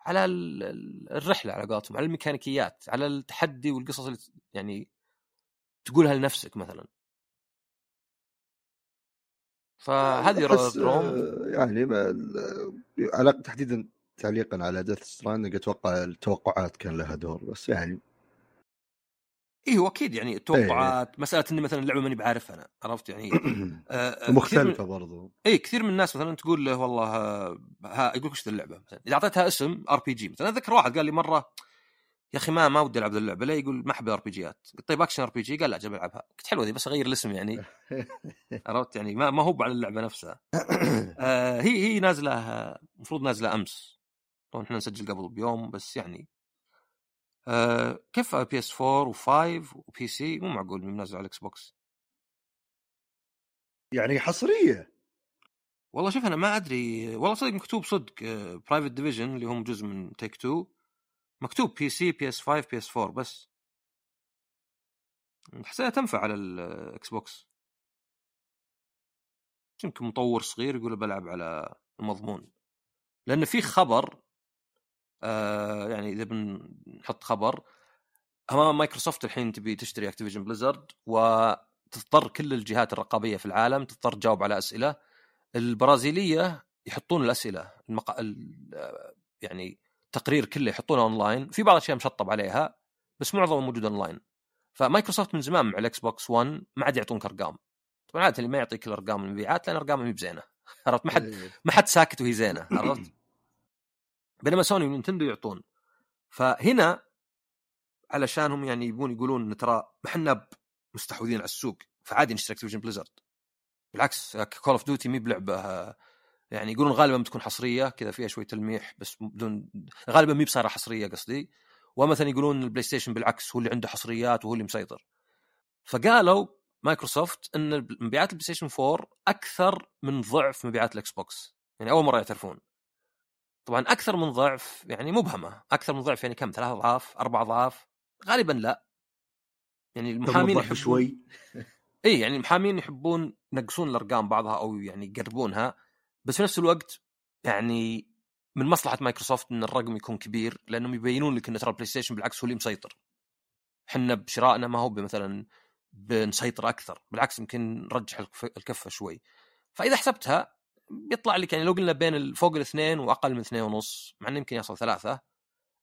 على ال- ال- الرحلة على قولتهم على الميكانيكيات على التحدي والقصص اللي يعني تقولها لنفسك مثلا. فهذه room.
آه، يعني ما على تحديدا تعليقا على ديث ستراندنج أتوقع التوقعات كان لها دور بس يعني.
اي هو أكيد يعني التوقعات مسألة اني مثلا اللعبة ماني بعارفها أنا عرفت يعني؟ آه، كثير من-
مختلفه برضو.
اي كثير من الناس مثلا تقول له والله ها, يقول لك ذا اللعبة مثلا؟ إذا أعطيتها اسم RPG مثلا اذكر واحد قال لي مرة يا أخي ما ما ودي ألعب اللعبة. ليه يقول ما أحب RPG ات قلت طيب action RPG قال لا جاب ألعبها. قلت حلوة ذي بس أغير الاسم يعني. عرفت يعني؟ ما ما هو على اللعبة نفسها. آه هي هي نازلة المفروض نازلة أمس. طبعا إحنا نسجل قبل بيوم بس يعني. آه كيف PS 4 و5 و PC مو معقول إنه نازل على الاكس بوكس
يعني حصرية.
والله شوف أنا ما أدري. والله صدق مكتوب صدق برايفت ديفيجن اللي هم جزء من تيك 2 مكتوب PC PS 5 PS 4 بس. حسيتها تنفع على الاكس بوكس يمكن مطور صغير يقول بلعب على المضمون. لأن في خبر آه يعني إذا بنحط خبر أمام مايكروسوفت الحين تبي تشتري اكتيفيجن بليزرد وتضطر كل الجهات الرقابية في العالم تضطر تجاوب على أسئلة. البرازيلية يحطون الأسئلة المق... يعني تقرير كله يحطونه أونلاين في بعض الاشياء مشطب عليها بس معظمه موجود أونلاين. فمايكروسوفت من زمان مع الإكس بوكس 1 ما عاد يعطونك ارقام طبعا عادة اللي ما يعطيك الأرقام المبيعات لأن ارقامه مي بزينة. عرفت؟ ما حد إيه. ما حد ساكت وهي زينة عرفت؟ بينما سوني ونينتندو يعطون. فهنا علشان هم يعني يبون يقولون إن ترى ما إحنا مستحوذين على السوق فعادي نشتري اكتيفيجن بليزرد بالعكس كول أوف ديوتي مي بلعبة يعني يقولون غالبا بتكون حصرية كذا فيها شوي تلميح بس بدون غالبا مي بصايرة حصرية قصدي. ومثلا يقولون البلاي ستيشن بالعكس هو اللي عنده حصريات وهو اللي مسيطر. فقالوا مايكروسوفت إن مبيعات البلاي ستيشن 4 أكثر من ضعف مبيعات الإكس بوكس. يعني أول مرة يعترفون. طبعا أكثر من ضعف يعني مبهمه أكثر من ضعف يعني كم؟ ثلاث أضعاف أربع أضعاف. غالبا لا. يعني المحامين يحبون شوي؟ اي يعني المحامين يحبون ينقصون الأرقام بعضها أو يعني يقربونها. بس في نفس الوقت يعني من مصلحة مايكروسوفت إن الرقم يكون كبير لأنهم يبينون لك إن ترى البلاي ستيشن بالعكس هو اللي مسيطر. إحنا بشرائنا ما هو مثلا بنسيطر أكثر بالعكس يمكن نرجح الكفة شوي. فإذا حسبتها بيطلع لك يعني لو قلنا بين فوق الاثنين وأقل من اثنين ونص مع إنه يمكن يصل ثلاثة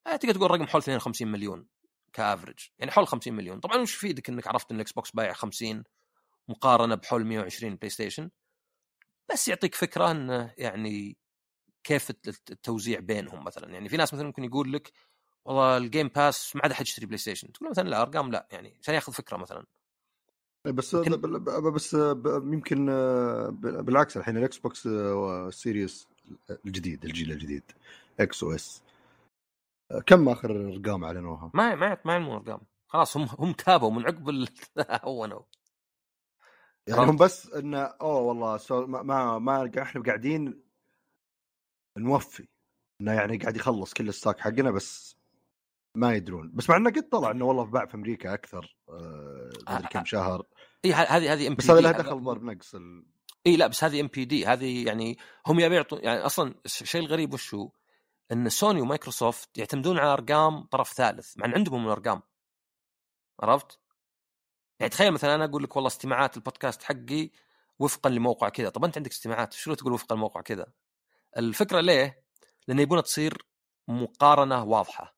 آه، تقدر تقول رقم حول 52 مليون average يعني حول 50 مليون. طبعا وش يفيدك إنك عرفت إن الاكس بوكس بايع 50 مقارنة بحول 120 بلاي ستيشن بس يعطيك فكرة انه يعني كيف التوزيع بينهم مثلا. يعني في ناس مثلا ممكن يقول لك والله ال Game Pass ما عاد أحد يشتري بلاي ستيشن تقول مثلا لا أرقام لا يعني عشان ياخذ فكرة مثلا.
إيه، بس بس يمكن بالعكس الحين الاكس بوكس سيريس الجديد الجيل الجديد إكس أو اس كم آخر أرقام أعلنوها؟
ما ما ما يعلمون أرقام. خلاص هم هم تابوا من عقب هونوا
يعني هم بس انه اوه والله so ما ما, ما إحنا قاعدين نوفي إنه يعني قاعد يخلص كل ال stock حقنا بس ما يدرون. بس مع إنه قد طلع إنه والله باع في أمريكا أكثر آه مدري كم شهر.
إي هذه هذه
NPD بس هذا. له دخل ضرب نقص ال...
إي لا بس هذه NPD هذه يعني هم يبي يعطون يعني أصلا الشيء الغريب وش هو؟ إن سوني ومايكروسوفت يعتمدون على أرقام طرف ثالث مع إن عندهم الأرقام. عرفت؟ يعني تخيل مثلا أنا أقول لك والله استماعات البودكاست حقي وفقا لموقع كذا. طب أنت عندك استماعات شو تقول وفقا لموقع كذا؟ الفكرة ليه؟ لأن يبون تصير مقارنة واضحة.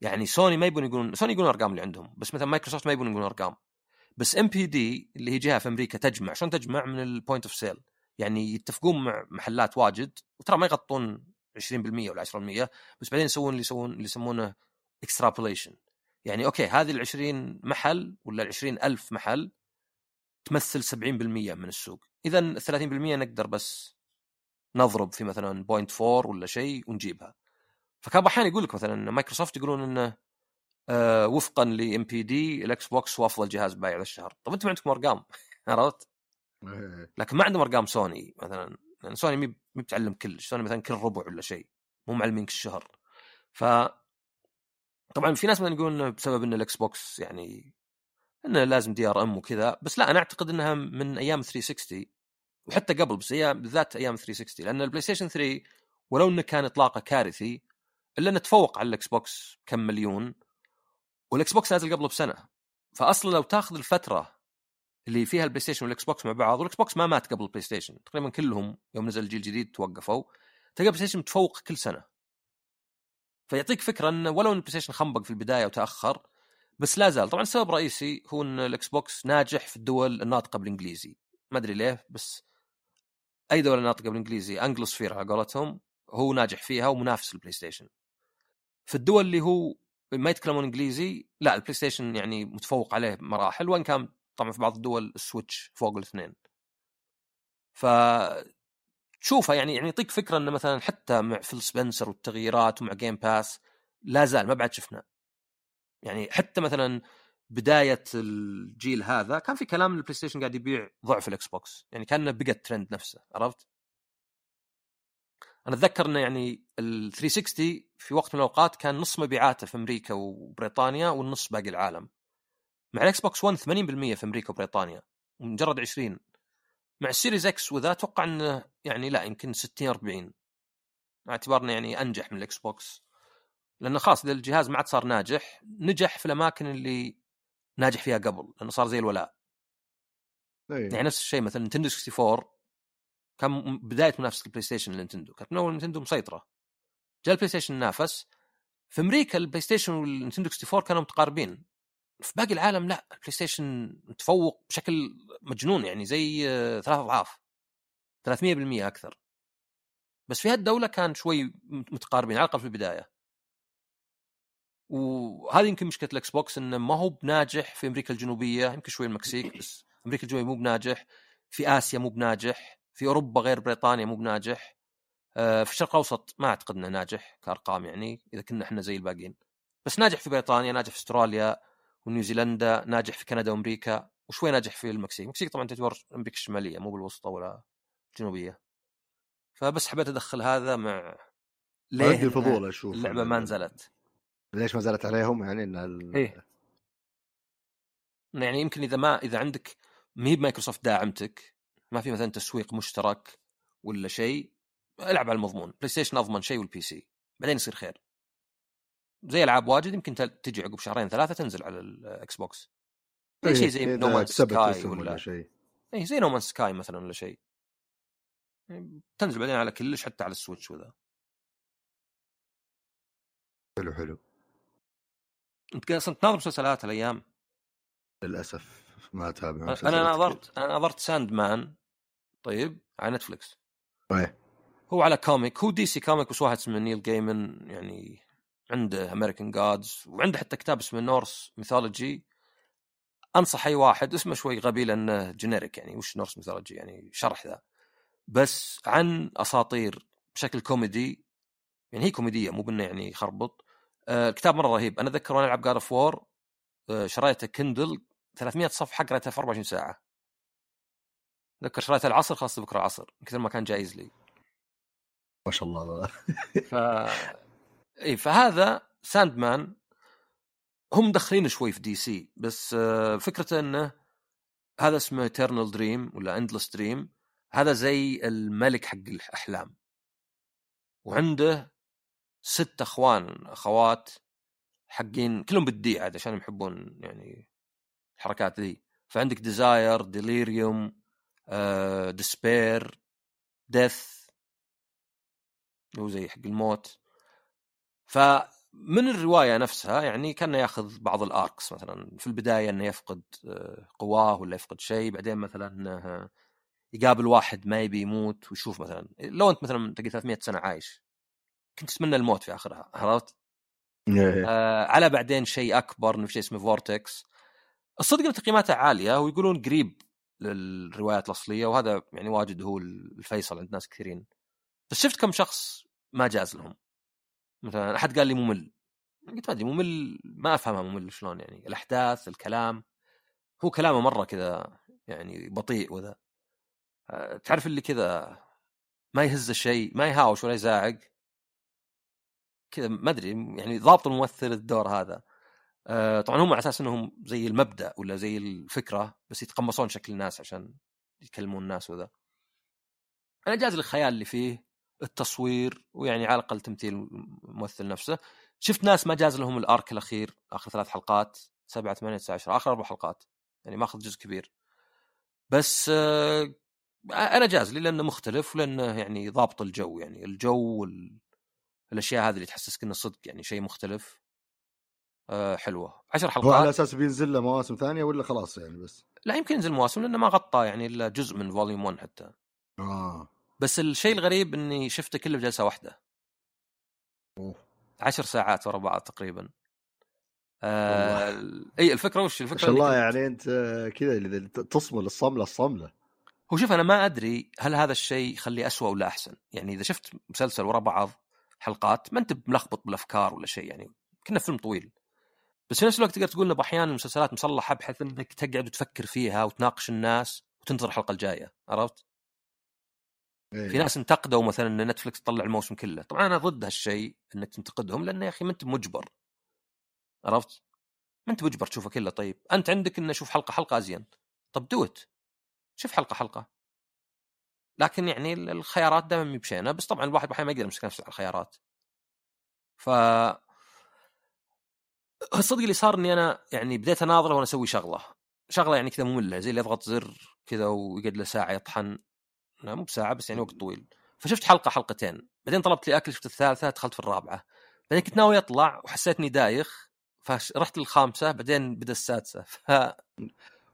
يعني سوني ما يبون يقولون سوني يقولون ارقام اللي عندهم بس مثلا مايكروسوفت ما يبون يقولون ارقام بس NPD اللي هي جهة في أمريكا تجمع. شلون تجمع؟ من ال point of sale يعني يتفقون مع محلات واجد وترى ما يغطون 20% ولا 10% بس بعدين يسوون اللي يسوون اللي يسمونه extrapolation يعني okay هذه ال 20 محل ولا ال 20 ألف محل تمثل 70% من السوق. إذا ال 30% نقدر بس نضرب في مثلا point 4 ولا شيء ونجيبها. فكان أحيانا يقول لك مثلا مايكروسوفت يقولون إنه آه وفقا ل NPD الاكس بوكس هو افضل جهاز بايع الشهر. طب أنتم عندكم أرقام عرفت؟ إيه. لكن ما عندهم أرقام سوني مثلا يعني سوني مي بتعلم كلش. سوني مثلا كل ربع ولا شيء مو معلمينك الشهر. ف طبعا في ناس مثلا يقولون بسبب إن الإكس بوكس يعني إنه لازم DRM وكذا بس لا أنا أعتقد إنها من أيام 360 وحتى قبل بس أيام بالذات أيام 360 لأن البلاي ستيشن 3 ولو إنه كان إطلاقة كارثي إلا إنه تفوق على الإكس بوكس كم مليون والإكس بوكس نازل قبله بسنة فأصلا لو تاخذ الفترة اللي فيها البلاي ستيشن والإكس بوكس مع بعض والإكس بوكس ما مات قبل البلاي ستيشن تقريبا كلهم يوم نزل الجيل الجديد توقفوا تلقى البلاي ستيشن متفوق كل سنة. فيعطيك فكرة انه ولو إن البلاي ستيشن خنبق في البداية وتأخر بس لا زال. طبعا السبب الرئيسي هو إن الاكس بوكس ناجح في الدول الناطقة بالإنجليزي. ما أدري ليه بس أي دولة ناطقة بالإنجليزي Anglosphere على قولتهم هو ناجح فيها ومنافس البلاي ستيشن في الدول اللي هو ما يتكلمون إنجليزي لا البلاي ستيشن يعني متفوق عليه بمراحل وإن كان طبعا في بعض الدول السويتش فوق الاثنين. ف تشوفها يعني يعني يعطيك فكرة إنه مثلا حتى مع فيل سبنسر والتغييرات ومع Game Pass لا زال ما بعد شفنا يعني حتى مثلا بداية الجيل هذا كان في كلام البلاي ستيشن قاعد يبيع ضعف الاكس بوكس يعني كانه بقى الترند نفسه عرفت؟ أنا أتذكر إنه يعني ال 360 في وقت من الأوقات كان نص مبيعاته في أمريكا وبريطانيا والنص باقي العالم. مع الاكس بوكس 1 80% في أمريكا وبريطانيا مجرد 20 مع السيريز إكس وذا أتوقع إنه يعني لا يمكن 60 40 اعتبار إنه يعني أنجح من الإكس بوكس. لأنه خلاص إذا الجهاز ما عاد صار ناجح نجح في الأماكن اللي ناجح فيها قبل لأنه صار زي الولاء. أيه. يعني نفس الشيء مثلا نتندو 64 كان بداية منافسة البلاي ستيشن للنتندو كانت من أول نتندو مسيطرة. جاء البلاي ستيشن نافس في أمريكا البلاي ستيشن والنتندو 64 كانوا متقاربين. في باقي العالم لا البلاي ستيشن متفوق بشكل مجنون يعني زي آه، ثلاث أضعاف. 300% أكثر. بس في هالدولة كان شوي متقاربين على الأقل في البداية. وهذه يمكن مشكلة الاكس بوكس إنه ما هو بناجح في أمريكا الجنوبية يمكن شوي المكسيك بس أمريكا الجنوبية مو بناجح. في آسيا مو بناجح. في أوروبا غير بريطانيا مو بناجح. آه، في الشرق الأوسط ما أعتقد إنه ناجح كأرقام يعني إذا كنا إحنا زي الباقيين. بس ناجح في بريطانيا ناجح في أستراليا. ونيوزيلندا ناجح في كندا وأمريكا وشوي ناجح في المكسيك. المكسيك طبعا تعتبر أمريكا الشمالية مو بالوسطى ولا الجنوبية. فبس حبيت أدخل هذا مع
ليه عندي الفضول أشوف
اللعبة ما نزلت.
ليش ما زالت عليهم؟ يعني إن ال...
إيه. يعني يمكن إذا ما إذا عندك مي بمايكروسوفت داعمتك ما في مثلا تسويق مشترك ولا شيء ألعب على المضمون. بلاي ستيشن أضمن شيء وال PC بعدين يصير خير. زي ألعاب واجد يمكن تجي عقب شهرين ثلاثة تنزل على الإكس بوكس. اي إيه، شيء زي No Man's Sky ولا شيء اي زي No Man's Sky مثلا ولا شيء تنزل بعدين على كلش حتى على السويتش وذا.
حلو حلو.
أنت أصلا تناظر مسلسلات الأيام
للأسف ما أتابع
أنا نظرت أنا نظرت ساند مان طيب على نتفلكس
طيب
هو على comic هو DC comic بس واحد اسمه نيل جيمن يعني عنده American Gods وعنده حتى كتاب اسمه Norse Mythology أنصح أي واحد اسمه شوي غبي لأنه generic يعني وش Norse Mythology يعني؟ شرح ذا. بس عن أساطير بشكل كوميدي يعني هي كوميديه مو بأنه يعني يخربط آه الكتاب مرة رهيب. أنا اتذكر وأنا ألعب God of War آه شريته Kindle 300 صفحة قريتها في 24 ساعة. اتذكر شريتها العصر خلصت بكرة العصر كثر ما كان جايز لي.
ما شاء الله.
ف إي فهذا Sandman هم مدخلين شوي في DC بس آه، فكرته إنه هذا اسمه Eternal Dream ولا Endless Dream هذا زي الملك حق الأحلام. وعنده ست أخوان أخوات حقين كلهم بال D عاد عشان يحبون يعني الحركات ذي. فعندك Desire Delirium Despair Death هو زي حق الموت. فمن الرواية نفسها يعني كان ياخذ بعض ال arcs مثلا في البداية إنه يفقد آه، قواه ولا يفقد شيء بعدين مثلا انه يقابل واحد ما يبي يموت ويشوف مثلا. لو أنت مثلا تقي 300 سنة عايش كنت تتمنى الموت في آخرها عرفت؟ آه على بعدين شيء أكبر إنه في شيء اسمه vortex الصدق إن تقييماته عالية ويقولون قريب للروايات الأصلية وهذا يعني واجد هو الفيصل عند ناس كثيرين. بس شفت كم شخص ما جاز لهم. مثلا أحد قال لي ممل قلت ما أدري ممل ما أفهمها ممل شلون يعني الأحداث الكلام. هو كلامه مرة كذا يعني بطيء وذا. آه، تعرف اللي كذا ما يهز الشيء ما يهاوش ولا يزاعق كذا ما أدري يعني ضابط الممثل الدور هذا. آه، طبعا هم على أساس إنهم زي المبدأ ولا زي الفكرة بس يتقمصون شكل الناس عشان يكلمون الناس وذا. أنا جاز الخيال اللي فيه التصوير ويعني على الأقل تمثيل الممثل نفسه. شفت ناس ما جاز لهم ال arc الأخير آخر ثلاث حلقات سبعة ثمانية تسعة عشر آخر أربع حلقات يعني ماخذ جزء كبير. بس آه أنا جاز لي لأنه مختلف ولأنه يعني ضابط الجو يعني الجو والاشياء هذه اللي تحسسك إنه صدق يعني شيء مختلف. آه حلوة. عشر حلقات
هو على أساس بينزل له مواسم ثانية ولا خلاص يعني بس؟
لا يمكن ينزل مواسم لأنه ما غطى يعني إلا جزء من volume 1 حتى.
آه.
بس الشيء الغريب إني شفته كله بجلسه واحدة.
أوه.
عشر ساعات ورا بعض تقريبا. آه إي الفكرة وش؟ الفكرة
ما شاء الله يعني أنت كذا تصمل الصملة الصملة.
هو شوف أنا ما أدري هل هذا الشيء يخليه أسوأ ولا أحسن. يعني إذا شفت مسلسل ورا بعض حلقات ما أنت ملخبط بالأفكار ولا شيء يعني كنا فيلم طويل. بس في نفس الوقت تقدر تقول إنه أحيانا المسلسلات مصلحة بحيث إنك تقعد وتفكر فيها وتناقش الناس وتنتظر الحلقة الجاية. عرفت؟ إيه. في ناس انتقدوا مثلا إن نتفلكس تطلع الموسم كله. طبعا أنا ضد هالشيء انك تنتقدهم لأنه يا أخي ما أنت مجبر. عرفت؟ ما أنت مجبر تشوفه كله. طيب أنت عندك إنه شوف حلقة حلقة أزين. طب دوت شوف حلقة حلقة. لكن يعني الخيارات دائما بشينة. بس طبعا الواحد أحيانا ما يقدر يمسك نفسه على الخيارات. ف الصدق اللي صار إني أنا يعني بديت أناظره وأنا أسوي شغلة. شغلة يعني كذا مملة زي اللي يضغط زر كذا ويقعد له ساعة يطحن. لا مو بساعه بس يعني وقت طويل. فشفت حلقة حلقتين. بعدين طلبت لي أكل شفت الثالثة دخلت في الرابعة. بعدين كنت ناوي أطلع وحسيت اني دايخ فرحت للخامسة بعدين بدأ السادسة. ف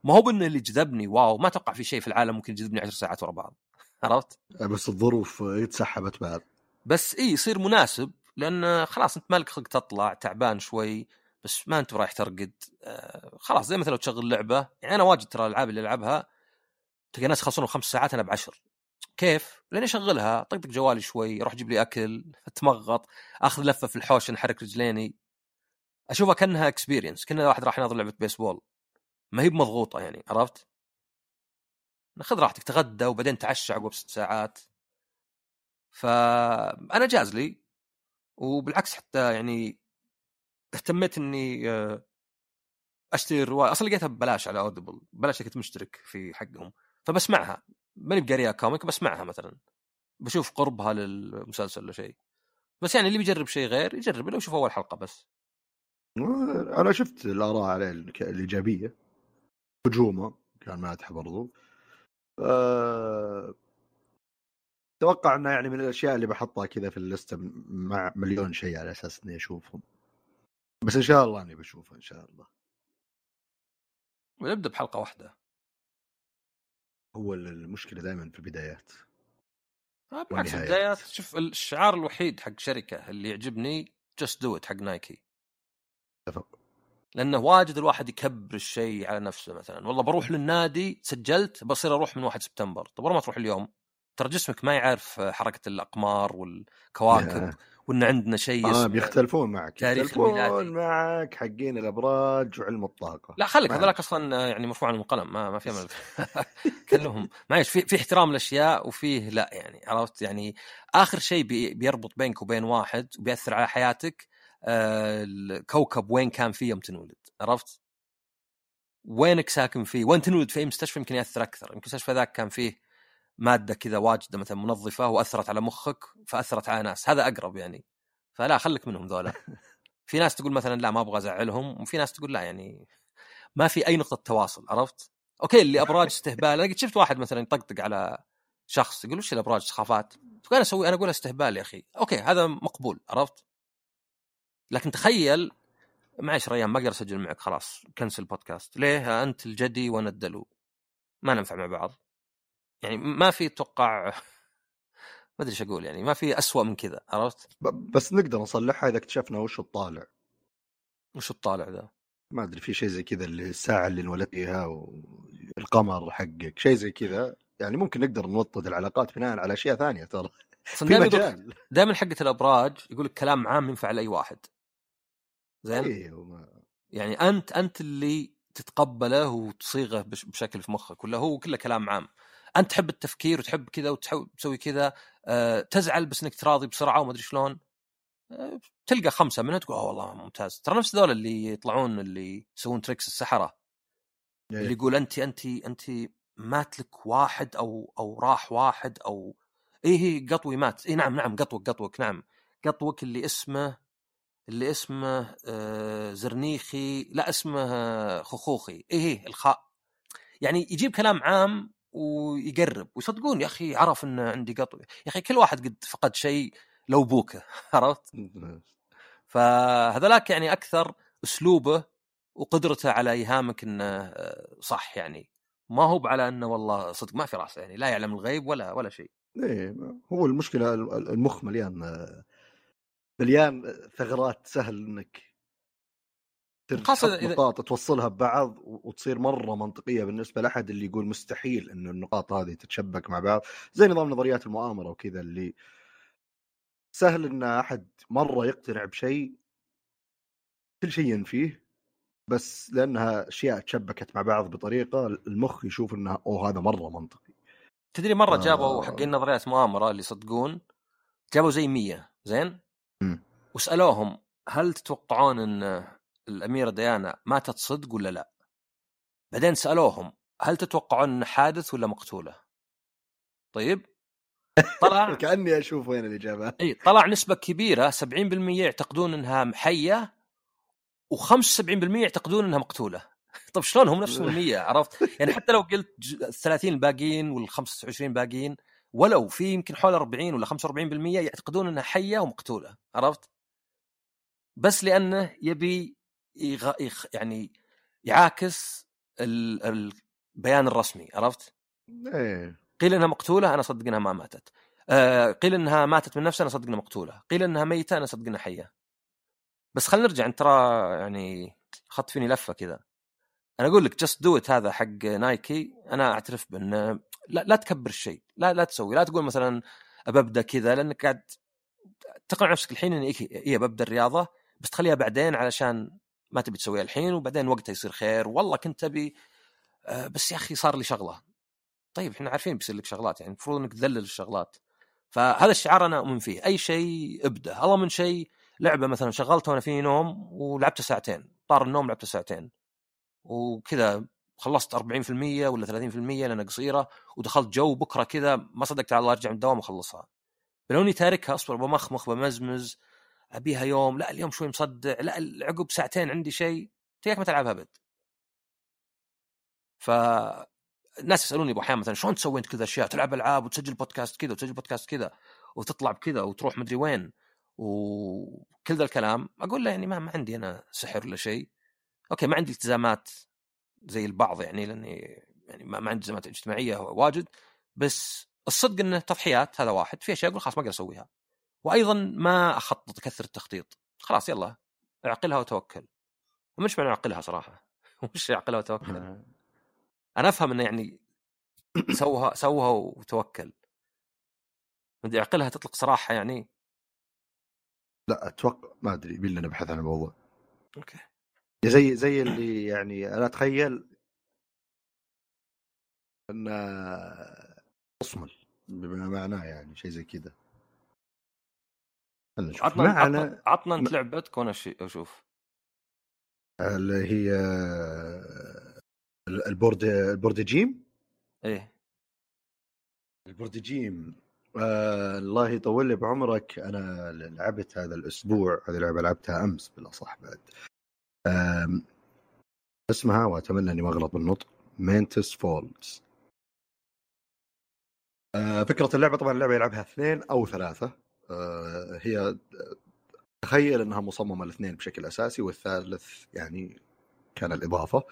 ما هو بإنه اللي جذبني واو ما أتوقع في شيء في العالم ممكن يجذبني عشر ساعات ورا بعض. عرفت؟
بس الظروف يتسحبت بعد.
بس إي يصير مناسب لأن خلاص أنت مالك خلق تطلع تعبان شوي بس ما أنت رايح ترقد. آه خلاص زي مثلا لو تشغل لعبة يعني أنا واجد ترى الألعاب اللي ألعبها تلقى ناس يخلصون خمس ساعات أنا بعشر. كيف؟ لأني أشغلها. طقطق جوالي شوي أروح أجيب لي أكل أتمغط آخذ لفة في الحوش أنحرك رجليني. أشوفها كأنها experience كنا واحد راح يناظر لعبة بيسبول ما هي بمضغوطة يعني عرفت؟ خذ راحتك تغدى وبعدين تعشى عقب ست ساعات. فأنا جاز لي وبالعكس حتى يعني اهتميت إني آه، أشتري روايه أصلا لقيتها ببلاش على Audible ببلاش كنت مشترك في حقهم. فبسمعها. ماني بقاريها comic بسمعها مثلا. بشوف قربها للمسلسل ولا شيء. بس يعني اللي بيجرب شيء غير يجرب لو يشوف أول حلقة بس.
أنا شفت الآراء عليه الإيجابية. هجومه كان مادح برضو. أه... أتوقع إنه يعني من الأشياء اللي بحطها كذا في اللستة مع مليون شيء على أساس إني أشوفهم. بس إن شاء الله إني بشوفه إن شاء الله.
ونبدأ بحلقة واحدة.
هو المشكلة دائما في البدايات
آه بالعكس البدايات شوف الشعار الوحيد حق شركة اللي يعجبني جست دو حق نايكي. أتفق. لأنه واجد الواحد يكبر الشيء على نفسه مثلا. والله بروح للنادي سجلت بصير أروح من 1 سبتمبر. طب ما تروح اليوم؟ ترى جسمك ما يعرف حركة الأقمار والكواكب. وان عندنا شيء
آه بيختلفون معك يختلفون معك حقين الأبراج وعلم الطاقة.
لا خليك هذاك أصلا يعني مرفوع عن القلم ما ما في امل كلهم. معلش في في احترام الاشياء وفيه لا يعني عرفت؟ يعني آخر شيء بي بيربط بينك وبين واحد وبيأثر على حياتك آه الكوكب وين كان فيه يوم تنولد عرفت؟ وينك ساكن فيه؟ وين تنولد في أي مستشفى؟ يمكن يأثر أكثر، يمكن المستشفى ذاك كان فيه مادة كذا واجدة مثلا منظفة وأثرت على مخك فأثرت على ناس، هذا أقرب يعني. فلا خليك منهم ذولا. في ناس تقول مثلا لا ما أبغى أزعلهم، وفي ناس تقول لا يعني ما في أي نقطة تواصل عرفت؟ أوكي اللي أبراج استهبال، أنا قد شفت واحد مثلا يطقطق على شخص يقول وش الأبراج سخافات؟ أنا أسوي أنا أقول استهبال يا أخي، أوكي هذا مقبول عرفت؟ لكن تخيل معلش ريان ما أقدر أسجل معك خلاص كنسل البودكاست ليه أنت الجدي وأنا الدلو ما ننفع مع بعض يعني ما في توقع ما أدري إيش أقول يعني ما في أسوأ من كذا عرفت؟
بس نقدر نصلحها إذا اكتشفنا وش الطالع.
وش الطالع ذا؟
ما أدري في شيء زي كذا اللي الساعة اللي انولدت فيها والقمر حقك شيء زي كذا. يعني ممكن نقدر نوطد العلاقات بناء على أشياء ثانية ترى في
مجال. دائما حقة الأبراج يقول لك كلام عام ينفع لأي واحد. زين؟ أيوه. يعني أنت أنت اللي تتقبله وتصيغه بشكل في مخك ولا هو كله كلام عام؟ أنت تحب التفكير وتحب كذا وتحب تسوي كذا أه تزعل بس إنك تراضي بسرعة وما أدري شلون. أه تلقى خمسة منها تقول والله ممتاز. ترى نفس ذول اللي يطلعون اللي يسوون تريكس السحرة. اللي إيه. يقول انت انت انت مات لك واحد أو أو راح واحد أو اي هي قطوي مات. اي نعم نعم قطوك قطوك نعم. قطوك اللي اسمه اللي اسمه آه زرنيخي لا اسمه خخوخي. اي هي الخاء يعني يجيب كلام عام ويقرب ويصدقون يا أخي عرف إن عندي قطو يا أخي كل واحد قد فقد شيء لو بوكه عرفت؟ فهذاك يعني أكثر أسلوبه وقدرته على إيهامك إنه آه، صح يعني ما هو على إنه والله صدق ما في راسه يعني لا يعلم الغيب ولا ولا شيء.
إيه هو المشكلة المخ مليان مليان ثغرات سهل إنك خاصة إذا... نقاط توصلها ببعض وتصير مرة منطقية بالنسبة لأحد اللي يقول مستحيل انه النقاط هذه تتشبك مع بعض زي نظام نظريات المؤامرة وكذا اللي سهل إن أحد مرة يقتنع بشيء كل شيء ينفيه بس لأنها أشياء تشبكت مع بعض بطريقة المخ يشوف إنها أوه هذا مرة منطقي
تدري مرة جابوا آه. حقين نظريات مؤامرة اللي يصدقون جابوا زي مية زين
م.
وسألوهم هل تتوقعون إن الأميرة ديانا ماتت صدق ولا لا؟ بعدين سألوهم هل تتوقعون ان حادث ولا مقتولة؟ طيب
طلع كأني أشوف وين الإجابة
إي طلع نسبة كبيرة 70% يعتقدون إنها حية و75% يعتقدون إنها مقتولة طيب شلون هم نفسهم المية عرفت؟ يعني حتى لو قلت ال 30 الباقيين وال 25 باقيين ولو في يمكن حول 40 ولا 45% يعتقدون إنها حية ومقتولة عرفت؟ بس لأنه يبي يغ... يخ... يعني يعاكس ال... البيان الرسمي عرفت؟
إيه.
قيل إنها مقتولة أنا أصدق إنها ما ماتت. آه قيل إنها ماتت من نفسها أنا أصدق إنها مقتولة. قيل إنها ميتة أنا أصدق إنها حية. بس خلينا نرجع أنت ترى يعني اخذت فيني لفة كذا. أنا أقول لك جست دو هذا حق نايكي أنا أعترف بأنه لا, لا تكبر الشيء لا لا تسوي لا تقول مثلا ابدا كذا لأنك قاعد تقنع نفسك الحين اني إيه ببدا الرياضة بس تخليها بعدين علشان ما تبي تسويها الحين وبعدين وقتها يصير خير. والله كنت أبي آه، بس يا أخي صار لي شغلة. طيب إحنا عارفين بيصير لك شغلات يعني المفروض إنك تذلل الشغلات. فهذا الشعار أنا أؤمن فيه. أي شيء أبدأ. الله من شيء لعبة مثلا شغلتها وأنا في نوم ولعبتها ساعتين. طار النوم لعبتها ساعتين. وكذا خلصت 40% ولا 30% لأنها قصيرة ودخلت جو بكرة كذا ما صدقت على الله ارجع من الدوام وأخلصها. لو إني تاركها أصبر بمخمخ بمزمز. أبيها يوم لا اليوم شوي مصدع لا عقب ساعتين عندي شيء تياك ما تلعبها أبد. ف الناس يسألوني أبو مثلا شلون تسوي أنت كذا أشياء؟ تلعب ألعاب وتسجل بودكاست كذا وتسجل بودكاست كذا وتطلع بكذا وتروح مدري وين وكل ذا الكلام. أقول له يعني ما, ما عندي أنا سحر ولا شيء. أوكي ما عندي التزامات زي البعض يعني لأني يعني ما, ما عندي التزامات اجتماعيه واجد بس الصدق انه تضحيات هذا واحد في أشياء أقول خلاص ما أقدر أسويها. وأيضا ما أخطط أكثر التخطيط. خلاص يلا أعقلها وتوكل. ومش معنى أعقلها صراحة. وش أعقلها وتوكل. أنا أفهم إنه يعني سوها سوها وتوكل. بدي أعقلها تطلق صراحة يعني.
لا أتوقع ما أدري يبي نبحث عن الموضوع.
أوكي.
زي زي اللي يعني أنا أتخيل أن أصمل بما معناه يعني شيء زي كذا.
عطنا معنى عطنا أنت لعبتك وأنا أشوف.
اللي هي ال board ال
board
game إيه. ال board game آه الله يطول لي بعمرك. أنا لعبت هذا الأسبوع هذه اللعبه لعبتها أمس بالأصح بعد. آه اسمها وأتمنى أني ما أغلط بالنطق Mantis Falls آه فكرة اللعبة طبعا اللعبة يلعبها اثنين أو ثلاثة. هي تخيل إنها مصممة الاثنين بشكل أساسي والثالث يعني كان الإضافة.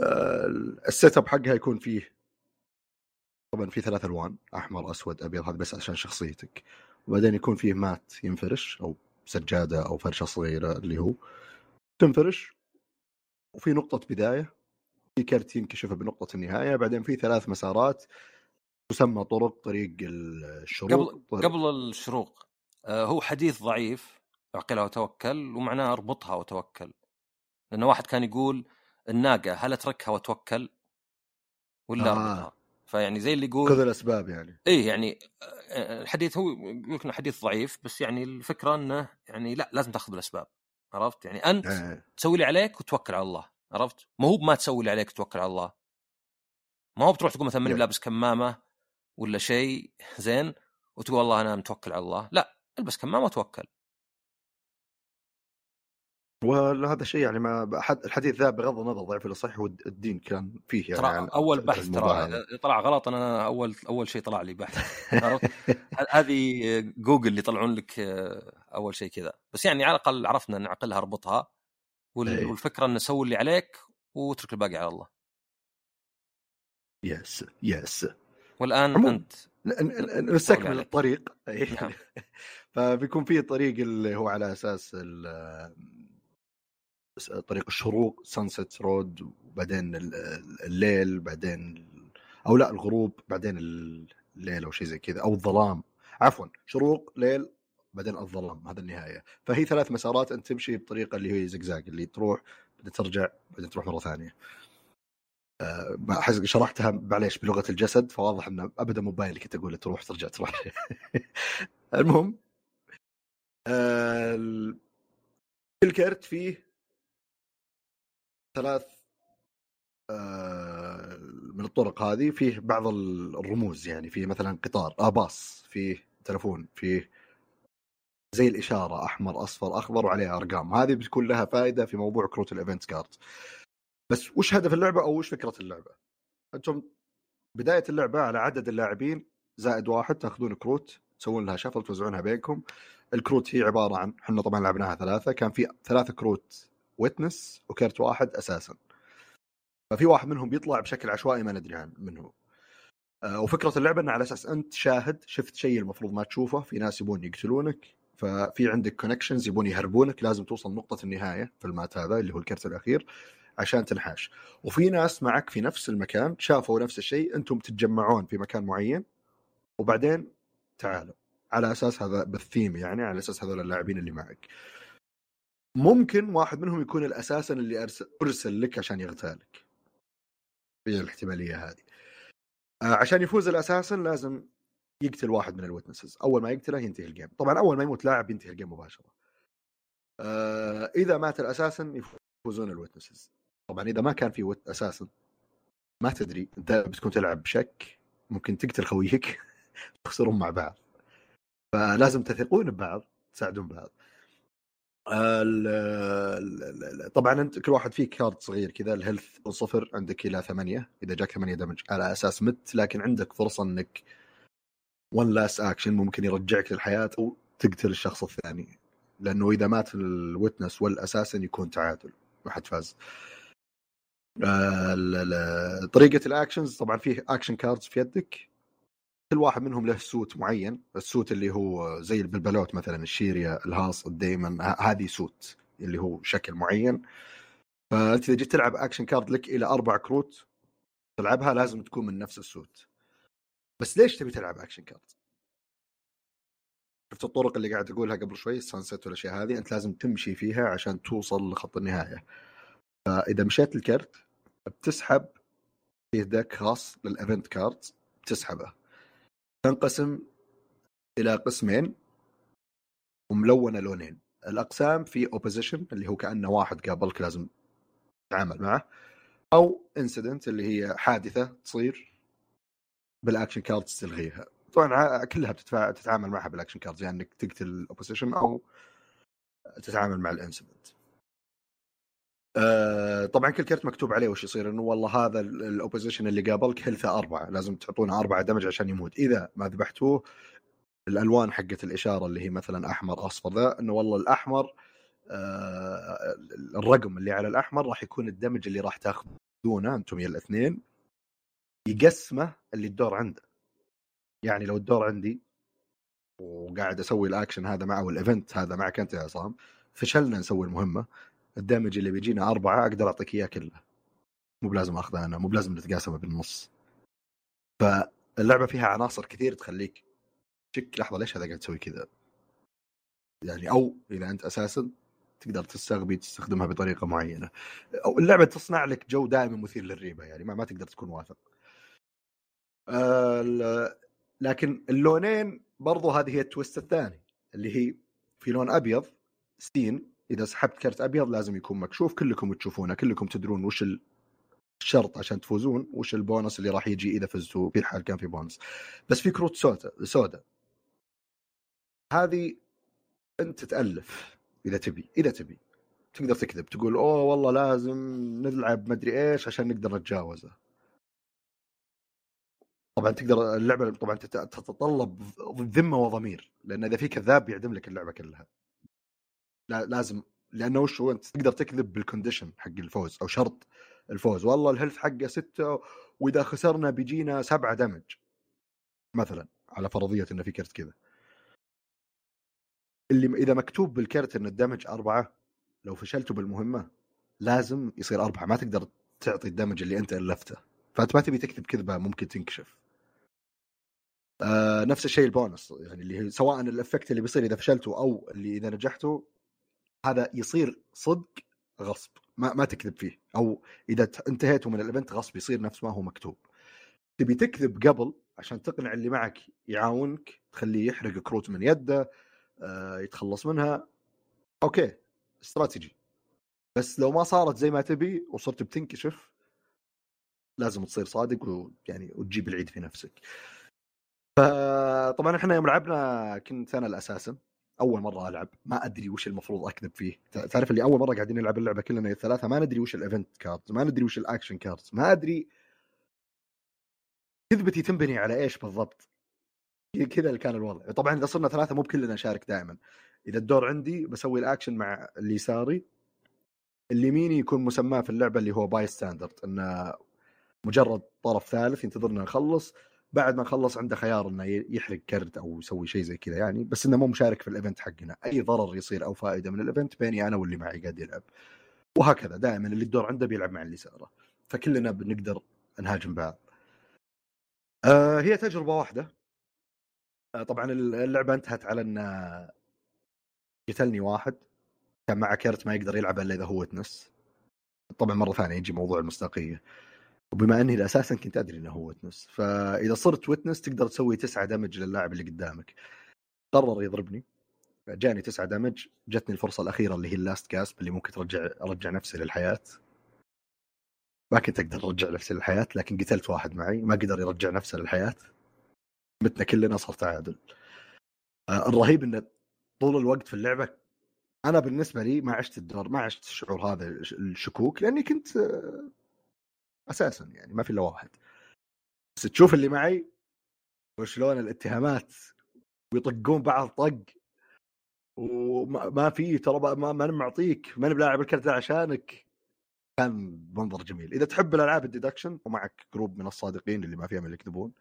آه، ال setup حقها يكون فيه طبعا في ثلاث ألوان أحمر أسود أبيض هذا بس عشان شخصيتك. وبعدين يكون فيه mat ينفرش أو سجادة أو فرشة صغيرة اللي هو تنفرش. وفي نقطة بداية في كرت ينكشف بنقطة النهاية. بعدين في ثلاث مسارات تسمى طرق طريق الشروق
قبل طريق. قبل الشروق آه، هو حديث ضعيف اعقلها وتوكل ومعناه أربطها وتوكل لأنه واحد كان يقول الناقة هل أتركها وأتوكل ولا آه. أربطها فيعني زي اللي يقول
خذ الأسباب يعني
إيه يعني آه، الحديث هو يقول إنه حديث ضعيف بس يعني الفكرة إنه يعني لا لازم تأخذ بالأسباب عرفت يعني أنت آه. تسوي اللي عليك وتوكل على الله عرفت ما هو ما تسوي اللي عليك وتوكل على الله ما هو بتروح تقول مثلا ماني لابس كمامة ولا شيء زين؟ وتقول والله أنا متوكل على الله. لا البس كمامة وتوكل.
وهذا الشيء يعني ما الحديث ذا بغض النظر ضعيف ولا صحيح والدين كان فيه يعني,
ترى يعني أول بحث ترى طلع غلط أنا أول أول شيء طلع لي بحث. هذه جوجل اللي يطلعون لك آه، أول شيء كذا. بس يعني على الأقل عرفنا نعقلها اربطها إيه. والفكرة إنه سوي اللي عليك واترك الباقي على الله.
yes yes
والآن عمو. أنت
نستكمل الطريق. نعم. فبيكون في طريق اللي هو على أساس طريق الشروق sunset road وبعدين الليل بعدين أو لا الغروب بعدين الليل أو شيء زي كذا أو الظلام. عفوا شروق ليل بعدين الظلام هذا النهاية. فهي ثلاث مسارات أنت تمشي بطريقة اللي هي زقزاق اللي تروح بعدين ترجع بعدين تروح مرة ثانية. شرحتها معليش بلغة الجسد فواضح إنه أبدا مو باين كنت أقول تروح ترجع تروح. المهم كل كرت فيه ثلاث أه من الطرق هذه. فيه بعض الرموز يعني فيه مثلا قطار آه باص فيه تلفون فيه زي الإشارة أحمر أصفر أخضر وعليها أرقام. هذه بتكون لها فائده في موضوع كروت ال event card بس وش هدف اللعبة أو وش فكرة اللعبة؟ أنتم بداية اللعبة على عدد اللاعبين زائد واحد تأخذون كروت تسوون لها shuffle توزعونها بينكم. الكروت هي عبارة عن إحنا طبعا لعبناها ثلاثة كان في ثلاثة كروت witness وكرت واحد assassin. ففي واحد منهم بيطلع بشكل عشوائي ما ندري عن منه آه، وفكرة اللعبة إنه على أساس أنت شاهد شفت شيء المفروض ما تشوفه في ناس يبون يقتلونك ففي عندك connections يبون يهربونك لازم توصل نقطة النهاية في ال map هذا اللي هو الكرت الأخير. عشان تنحاش. وفي ناس معك في نفس المكان شافوا نفس الشيء أنتم تتجمعون في مكان معين وبعدين تعالوا. على أساس هذا بالثيم يعني على أساس هذول اللاعبين اللي معك. ممكن واحد منهم يكون ال assassin اللي ارسل, أرسل لك عشان يغتالك. في الاحتمالية هذه. آه، عشان يفوز ال assassin لازم يقتل واحد من ال witnesses. أول ما يقتله ينتهي ال game طبعا أول ما يموت لاعب ينتهي ال game مباشرة. آه إذا مات ال assassin يفوزون ال witnesses. طبعا إذا ما كان في ويت أساسا ما تدري أنت بتكون تلعب بشك ممكن تقتل خويك تخسرون مع بعض. فلازم تثقون ببعض تساعدون بعض طبعا أنت كل واحد فيه card صغير كذا ال health صفر عندك إلى ثمانية. إذا جاك ثمانية damage على أساس مت لكن عندك فرصة إنك one last action ممكن يرجعك للحياة أو تقتل الشخص الثاني. لأنه إذا مات ال witness وال assassin يكون تعادل ما حد فاز. آه، طريقة ال actions طبعا فيه action cards في يدك. كل واحد منهم له suit معين. ال suit اللي هو زي البلوت مثلا الشيريا الهاص الديمن هذه suit اللي هو شكل معين. فأنت إذا جيت تلعب action card لك إلى أربع كروت تلعبها لازم تكون من نفس ال suit بس ليش تبي تلعب action card؟ شفت الطرق اللي قاعد اقولها قبل شوي؟ ال sunset والأشياء هذه. أنت لازم تمشي فيها عشان توصل لخط النهاية. فإذا مشيت الكرت بتسحب فيه deck خاص لل event cards بتسحبه. تنقسم إلى قسمين وملونة لونين. الأقسام في opposition اللي هو كأنه واحد قابلك لازم تتعامل معه أو incident اللي هي حادثة تصير بال action cards تلغيها. طبعا كلها بتتفا... تتعامل معها بال action cards يعني إنك تقتل ال opposition أو تتعامل مع ال incident آه طبعا كل كرت مكتوب عليه وش يصير إنه والله هذا ال opposition اللي قابلك health ه أربعة؟ لازم تعطونه أربعة damage عشان يموت. إذا ما ذبحتوه الألوان حقت الإشارة اللي هي مثلا أحمر أصفر ذا إنه والله الأحمر آه الرقم اللي على الأحمر راح يكون ال damage اللي راح تاخذونه أنتم يا الاثنين يقسمه اللي الدور عنده. يعني لو الدور عندي وقاعد أسوي الأكشن هذا معه وال event هذا معك أنت يا عصام فشلنا نسوي المهمة. ال damage اللي بيجينا أربعة أقدر أعطيك إياه كله. مو بلازم أخذه أنا مو بلازم نتقاسمه بالنص. فاللعبة فيها عناصر كثير تخليك تشك لحظة ليش هذا قاعد تسوي كذا؟ يعني أو إذا أنت assassin تقدر تستغبي تستخدمها بطريقة معينة. أو اللعبة تصنع لك جو دائما مثير للريبة يعني ما, ما تقدر تكون واثق. آه لكن اللونين برضو هذه هي ال twist الثاني اللي هي في لون أبيض ستين إذا سحبت كرت أبيض لازم يكون مكشوف كلكم تشوفونه كلكم تدرون وش الشرط عشان تفوزون وش البونص اللي راح يجي إذا فزتوا في الحال كان في بونص. بس في كروت سودا سودا. هذه أنت تألف إذا تبي إذا تبي. تقدر تكذب تقول أوه والله لازم نلعب مدري إيش عشان نقدر نتجاوزه. طبعا تقدر اللعبة طبعا تتطلب ذمة وضمير لأن إذا في كذاب بيعدم لك اللعبة كلها. لازم لأنه وش هو؟ أنت تقدر تكذب بال condition حق الفوز أو شرط الفوز. والله ال health حقه ستة وإذا خسرنا بيجينا سبعة damage مثلا على فرضية إنه في كرت كذا. اللي إذا مكتوب بالكرت إن ال damage أربعة لو فشلتوا بالمهمة لازم يصير أربعة ما تقدر تعطي ال damage اللي أنت ألفته. فأنت ما تبي تكتب كذبة ممكن تنكشف. آه نفس الشيء البونص يعني اللي سواء ال effect اللي بيصير إذا فشلتوا أو اللي إذا نجحتوا هذا يصير صدق غصب. ما ما تكذب فيه. أو إذا انتهيتوا من ال event غصب يصير نفس ما هو مكتوب. تبي تكذب قبل عشان تقنع اللي معك يعاونك تخليه يحرق كروت من يده آه يتخلص منها. okay strategy. بس لو ما صارت زي ما تبي وصرت بتنكشف لازم تصير صادق ويعني وتجيب العيد في نفسك. فطبعا إحنا يوم لعبنا كنت أنا ال assassin أول مرة ألعب. ما أدري وش المفروض أكذب فيه. تعرف اللي أول مرة قاعدين نلعب اللعبة كلنا الثلاثه ما ندري وش ال event cards ما ندري وش ال action cards ما أدري. كذبتي تنبني على إيش بالضبط؟ كذا اللي كان الوضع. طبعا إذا صرنا ثلاثة مو بكلنا نشارك دائما. إذا الدور عندي بسوي الاكشن مع اللي يساري اليميني يكون مسماه في اللعبة اللي هو bystander إنه مجرد طرف ثالث ينتظرنا نخلص. بعد ما نخلص عنده خيار إنه يحرق كرت أو يسوي شيء زي كذا يعني بس إنه مو مشارك في ال event حقنا. أي ضرر يصير أو فائدة من ال event بيني أنا واللي معي قاعد يلعب. وهكذا دائما اللي الدور عنده بيلعب مع اللي يساره فكلنا بنقدر نهاجم بعض. آه هي تجربة واحدة. آه طبعا اللعبة انتهت على إن قتلني واحد. كان معه كرت ما يقدر يلعب إلا إذا هو witness طبعا مرة ثانية يجي موضوع المصداقية. وبما أني أساسا كنت أدري إنه هو witness فإذا صرت witness تقدر تسوي تسعة damage للاعب اللي قدامك. قرر يضربني جاني تسعة damage جتني الفرصة الأخيرة اللي هي ال last gasp اللي ممكن ترجع أرجع نفسي للحياة. ما كنت أقدر أرجع نفسي للحياة لكن قتلت واحد معي ما قدر يرجع نفسه للحياة. متنا كلنا صار تعادل. آه، الرهيب إنه طول الوقت في اللعبة أنا بالنسبة لي ما عشت الدور ما عشت الشعور هذا الشكوك لأني كنت آه، أساسا يعني ما في إلا واحد. بس تشوف اللي معي وشلون الاتهامات ويطقون بعض طق وما في ترى ما ما معطيك ماني بلاعب الكرت عشانك. كان منظر جميل. إذا تحب الألعاب ال deduction ومعك group من الصادقين اللي ما فيهم اللي يكذبون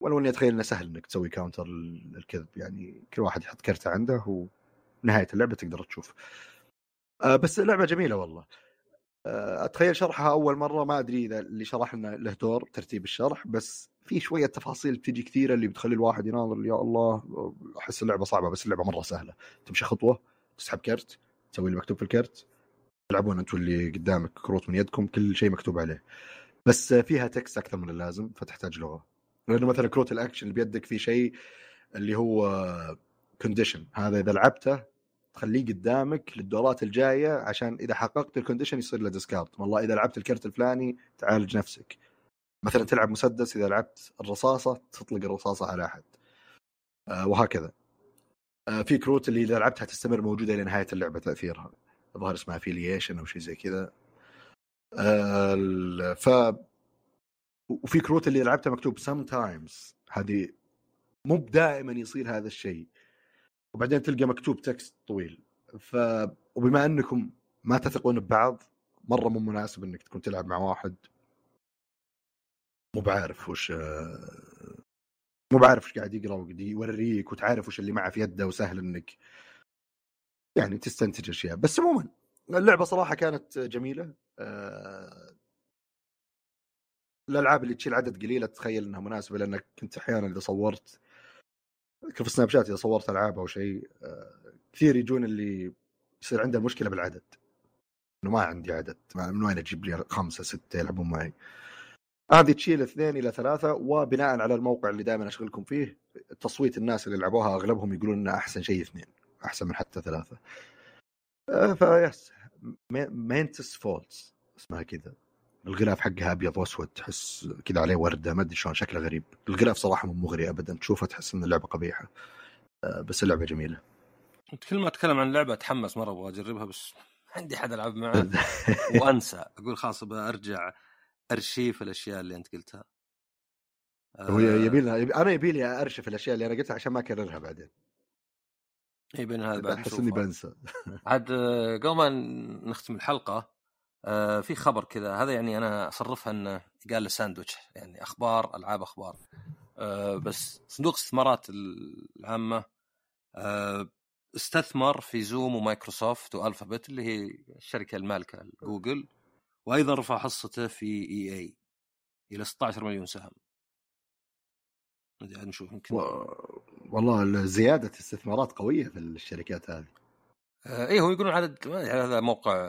ولو اني أتخيل إنه سهل إنك تسوي counter للكذب. يعني كل واحد يحط كرته عنده ونهاية اللعبة تقدر تشوف. آه بس اللعبه جميلة والله. أتخيل شرحها أول مرة ما أدري إذا اللي شرح لنا له دور ترتيب الشرح بس في شوية تفاصيل بتجي كثيرة اللي بتخلي الواحد يناظر يا الله أحس اللعبة صعبة بس اللعبة مرة سهلة. تمشي خطوة تسحب كرت تسوي اللي مكتوب في الكرت. تلعبون أنتم اللي قدامك كروت من يدكم كل شيء مكتوب عليه. بس فيها text أكثر من اللازم فتحتاج لغة. لأنه مثلا كروت الأكشن اللي بيدك في شيء اللي هو condition هذا إذا لعبته تخليه قدامك للدورات الجاية عشان إذا حققت ال condition يصير له discard والله إذا لعبت الكرت الفلاني تعالج نفسك. مثلا تلعب مسدس إذا لعبت الرصاصة تطلق الرصاصة على أحد. آه وهكذا. آه في كروت اللي إذا لعبتها تستمر موجودة إلى نهاية اللعبة تأثيرها. الظاهر اسمها affiliation أو شيء زي كذا. آه ف وفي كروت اللي لعبتها مكتوب sometimes هذه مو دائما يصير هذا الشيء. وبعدين تلقى مكتوب تكست طويل. ف وبما أنكم ما تثقون ببعض مرة مو مناسب إنك تكون تلعب مع واحد. مو بعارف وش مو بعارف وش قاعد يقرأ وقاعد يوريك وتعرف وش اللي معه في يده وسهل إنك يعني تستنتج أشياء. بس عموما اللعبة صراحة كانت جميلة. آه، الألعاب اللي تشيل عدد قليل اتخيل إنها مناسبة لأنك كنت أحيانا إذا صورت في سناب شات إذا صورت ألعاب أو شيء آه، كثير يجون اللي يصير عنده مشكلة بالعدد. إنه ما عندي عدد. من وين أجيب لي خمسة ستة يلعبون معي؟ هذه تشيل اثنين إلى ثلاثة وبناء على الموقع اللي دائما أشغلكم فيه تصويت الناس اللي لعبوها أغلبهم يقولون إنه أحسن شيء اثنين أحسن من حتى ثلاثة. آه، فيس مينتس فولتس اسمها كذا. الغلاف حقها أبيض وأسود تحس كذا عليه وردة ما أدري شلون شكله غريب. الغلاف صراحة مو مغري ابدا تشوفه تحس إن اللعبة قبيحة. آه، بس اللعبة جميلة.
كل ما أتكلم عن اللعبه أتحمس مرة أبغى أجربها بس عندي حد ألعب معه وأنسى. أقول خلاص أرجع أرشيف الأشياء اللي أنت قلتها.
هو يبي لها أنا يبي لي أرشف الأشياء اللي أنا قلتها عشان ما أكررها بعدين.
اي بين هذا بعد
أحس إني بنسى.
عاد آه، قبل ما نختم الحلقة آه في خبر كذا. هذا يعني أنا أصرفها إنه قال له ساندويتش يعني أخبار ألعاب أخبار. آه بس صندوق الاستثمارات العامة آه استثمر في زوم ومايكروسوفت والفابت اللي هي الشركة المالكة جوجل وأيضا رفع حصته في EA إلى 16 مليون سهم. نشوف يمكن.
والله زيادة استثمارات قوية في الشركات هذه.
آه إيه هو يقولون عدد هذا موقع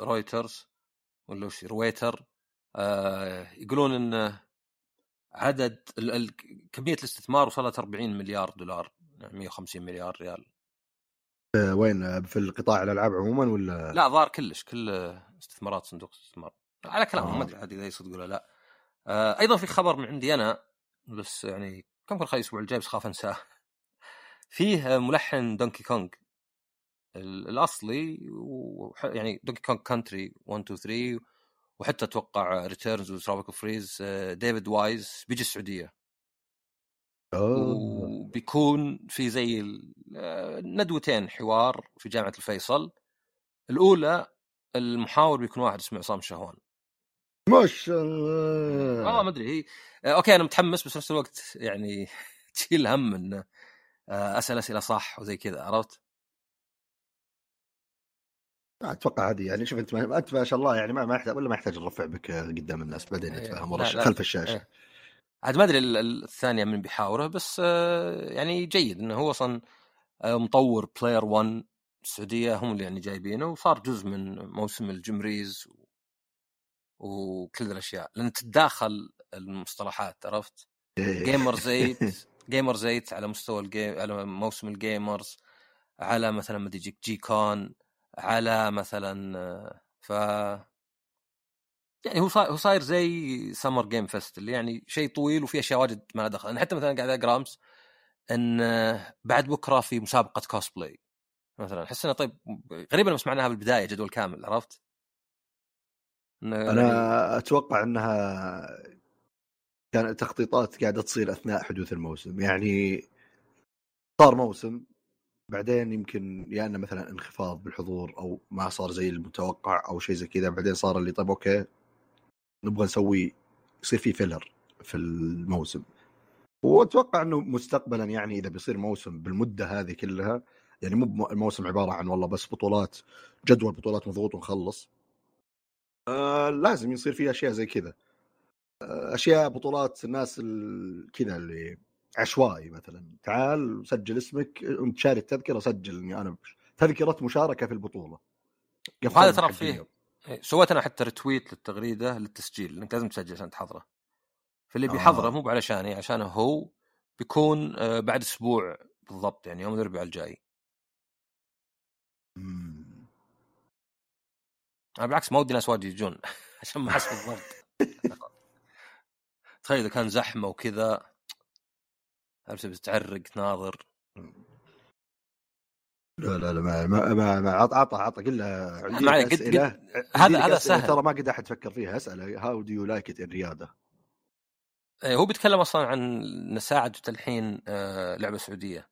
رويترز ولا وش رويتر آه يقولون إن عدد. كمية الاستثمار وصلت 40 مليار دولار 150 مليار ريال.
آه وين؟ في القطاع الألعاب عموما ولا؟
لا ظهر كلش كل استثمارات صندوق الاستثمار على كلامهم ما أدري عاد إذا يصدق ولا لا. آه أيضا في خبر من عندي أنا بس يعني كم كان خلي الأسبوع الجاي بس خاف أنساه. فيه ملحن دونكي كونغ الأصلي يعني دونكي كونغ كونتري 1 2 3 وحتى أتوقع ريتيرنز وتروبيكال فريز ديفيد وايز بيجي السعودية. وبيكون في زي آه، ندوتين حوار في جامعة الفيصل. الأولى المحاور بيكون واحد اسمه عصام شهوان.
ما شاء الله.
والله ما أدري هي آه، أوكي أنا متحمس بس في نفس الوقت يعني تشيل هم إنه آه، أسأل أسئلة صح وزي كذا عرفت؟
أتوقع هذه يعني شوف أنت ما أنت ما شاء الله يعني ما ما يحتاج ولا ما يحتاج نرفع بك قدام الناس بعدين نتفاهم إيه، خلف الشاشة. إيه.
عاد ما أدري الثانية من بيحاوره بس آه، يعني جيد إنه هو أصلا مطور Player 1 السعودية هم اللي يعني جايبينه وصار جزء من موسم الجيمرز وكل الأشياء. لأن تتداخل المصطلحات عرفت؟ Gamers8 Gamers8 على مستوى ال game على موسم ال gamers على مثلا ما يجيك GCON على مثلا ف يعني هو صاير هو صاير زي Summer Game Fest اللي يعني شيء طويل وفي أشياء واجد ما لها دخل. أنا حتى مثلا قاعد أقرأ أمس إن بعد بكرة في مسابقة كوسبلاي مثلا. أحس إنه طيب غريبا ما سمعناها بالبداية جدول كامل عرفت؟
أنا يعني... أتوقع إنها كانت تخطيطات قاعدة تصير أثناء حدوث الموسم. يعني صار موسم بعدين يمكن يا إنه مثلا انخفاض بالحضور أو ما صار زي المتوقع أو شيء زي كذا بعدين صار اللي طيب okay نبغى نسوي يصير في فيلر في الموسم. وأتوقع إنه مستقبلا يعني إذا بيصير موسم بالمدة هذه كلها يعني مو الموسم عبارة عن والله بس بطولات جدول بطولات مضغوط ونخلص. آه لازم يصير في أشياء زي كذا. آه أشياء بطولات الناس كذا اللي عشوائي مثلا. تعال سجل اسمك أنت شاري التذكرة سجل إني أنا تذكرة مشاركة في البطولة.
هذا ترى فيه إيه، سويت أنا حتى رتويت للتغريدة للتسجيل لانك لازم تسجل عشان تحضره. فاللي بيحضره آه. مو علشاني عشانه هو بيكون آه، بعد أسبوع بالضبط يعني يوم الأربعاء الجاي. أنا بالعكس ما ودي ناس واجد يجون عشان ما أحس بالضبط. تخيل إذا كان زحمة وكذا. عرفت بتعرق تناظر
لا لا لا ما ما ما, ما عط عط عط كلها عندي قد
أسئلة. هذا هذا سهل.
ترى ما قد أحد فكر فيها أسأله هاو دو يو لايك ات الرياضه
هو بيتكلم أصلا عن نساعد وتلحين آه، لعبة سعودية.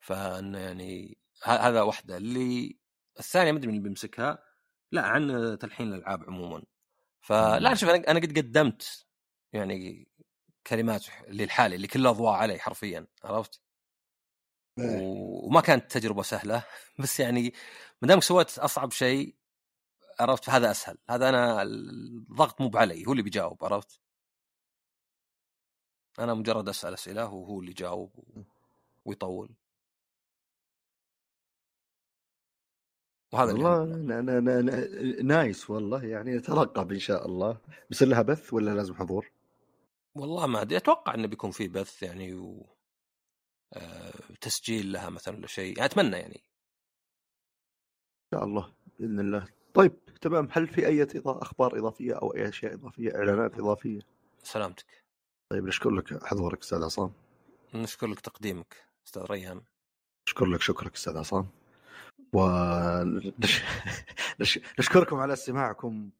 فإنه يعني هذا واحدة اللي الثانية ما أدري من اللي بيمسكها لا عن تلحين الألعاب عموما. فلا شوف أنا قد قدمت يعني كلمات للحالي اللي كلها اضواء علي حرفيا عرفت؟ إيه. وما كانت تجربة سهلة بس يعني ما دامك سويت أصعب شيء عرفت هذا أسهل هذا أنا الضغط مو بعلي هو اللي بيجاوب عرفت؟ أنا مجرد أسأل أسئلة وهو اللي يجاوب ويطول
وهذا والله أنا أنا أنا nice والله يعني نترقب ان شاء الله بيصير لها بث ولا لازم حضور؟
والله ما أدري أتوقع إنه بيكون في بث يعني و آه، تسجيل لها مثلا ولا شيء أتمنى يعني.
إن شاء الله بإذن الله. طيب تمام. هل في أي أخبار إضافية أو أي أشياء إضافية إعلانات إضافية؟
سلامتك.
طيب نشكر لك. حضورك أستاذ عصام.
نشكر لك تقديمك أستاذ ريان
نشكر لك شكرك أستاذ عصام. ونشكركم على استماعكم.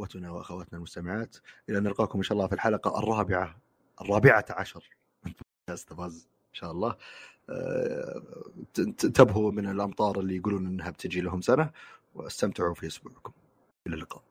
اخوتنا وأخواتنا المستمعات إلى أن نلقاكم إن شاء الله في الحلقة الرابعة الرابعة عشر من بودكاست باز إن شاء الله. آه، انتبهوا من الأمطار اللي يقولون إنها بتجي لهم سنة واستمتعوا في أسبوعكم. إلى اللقاء.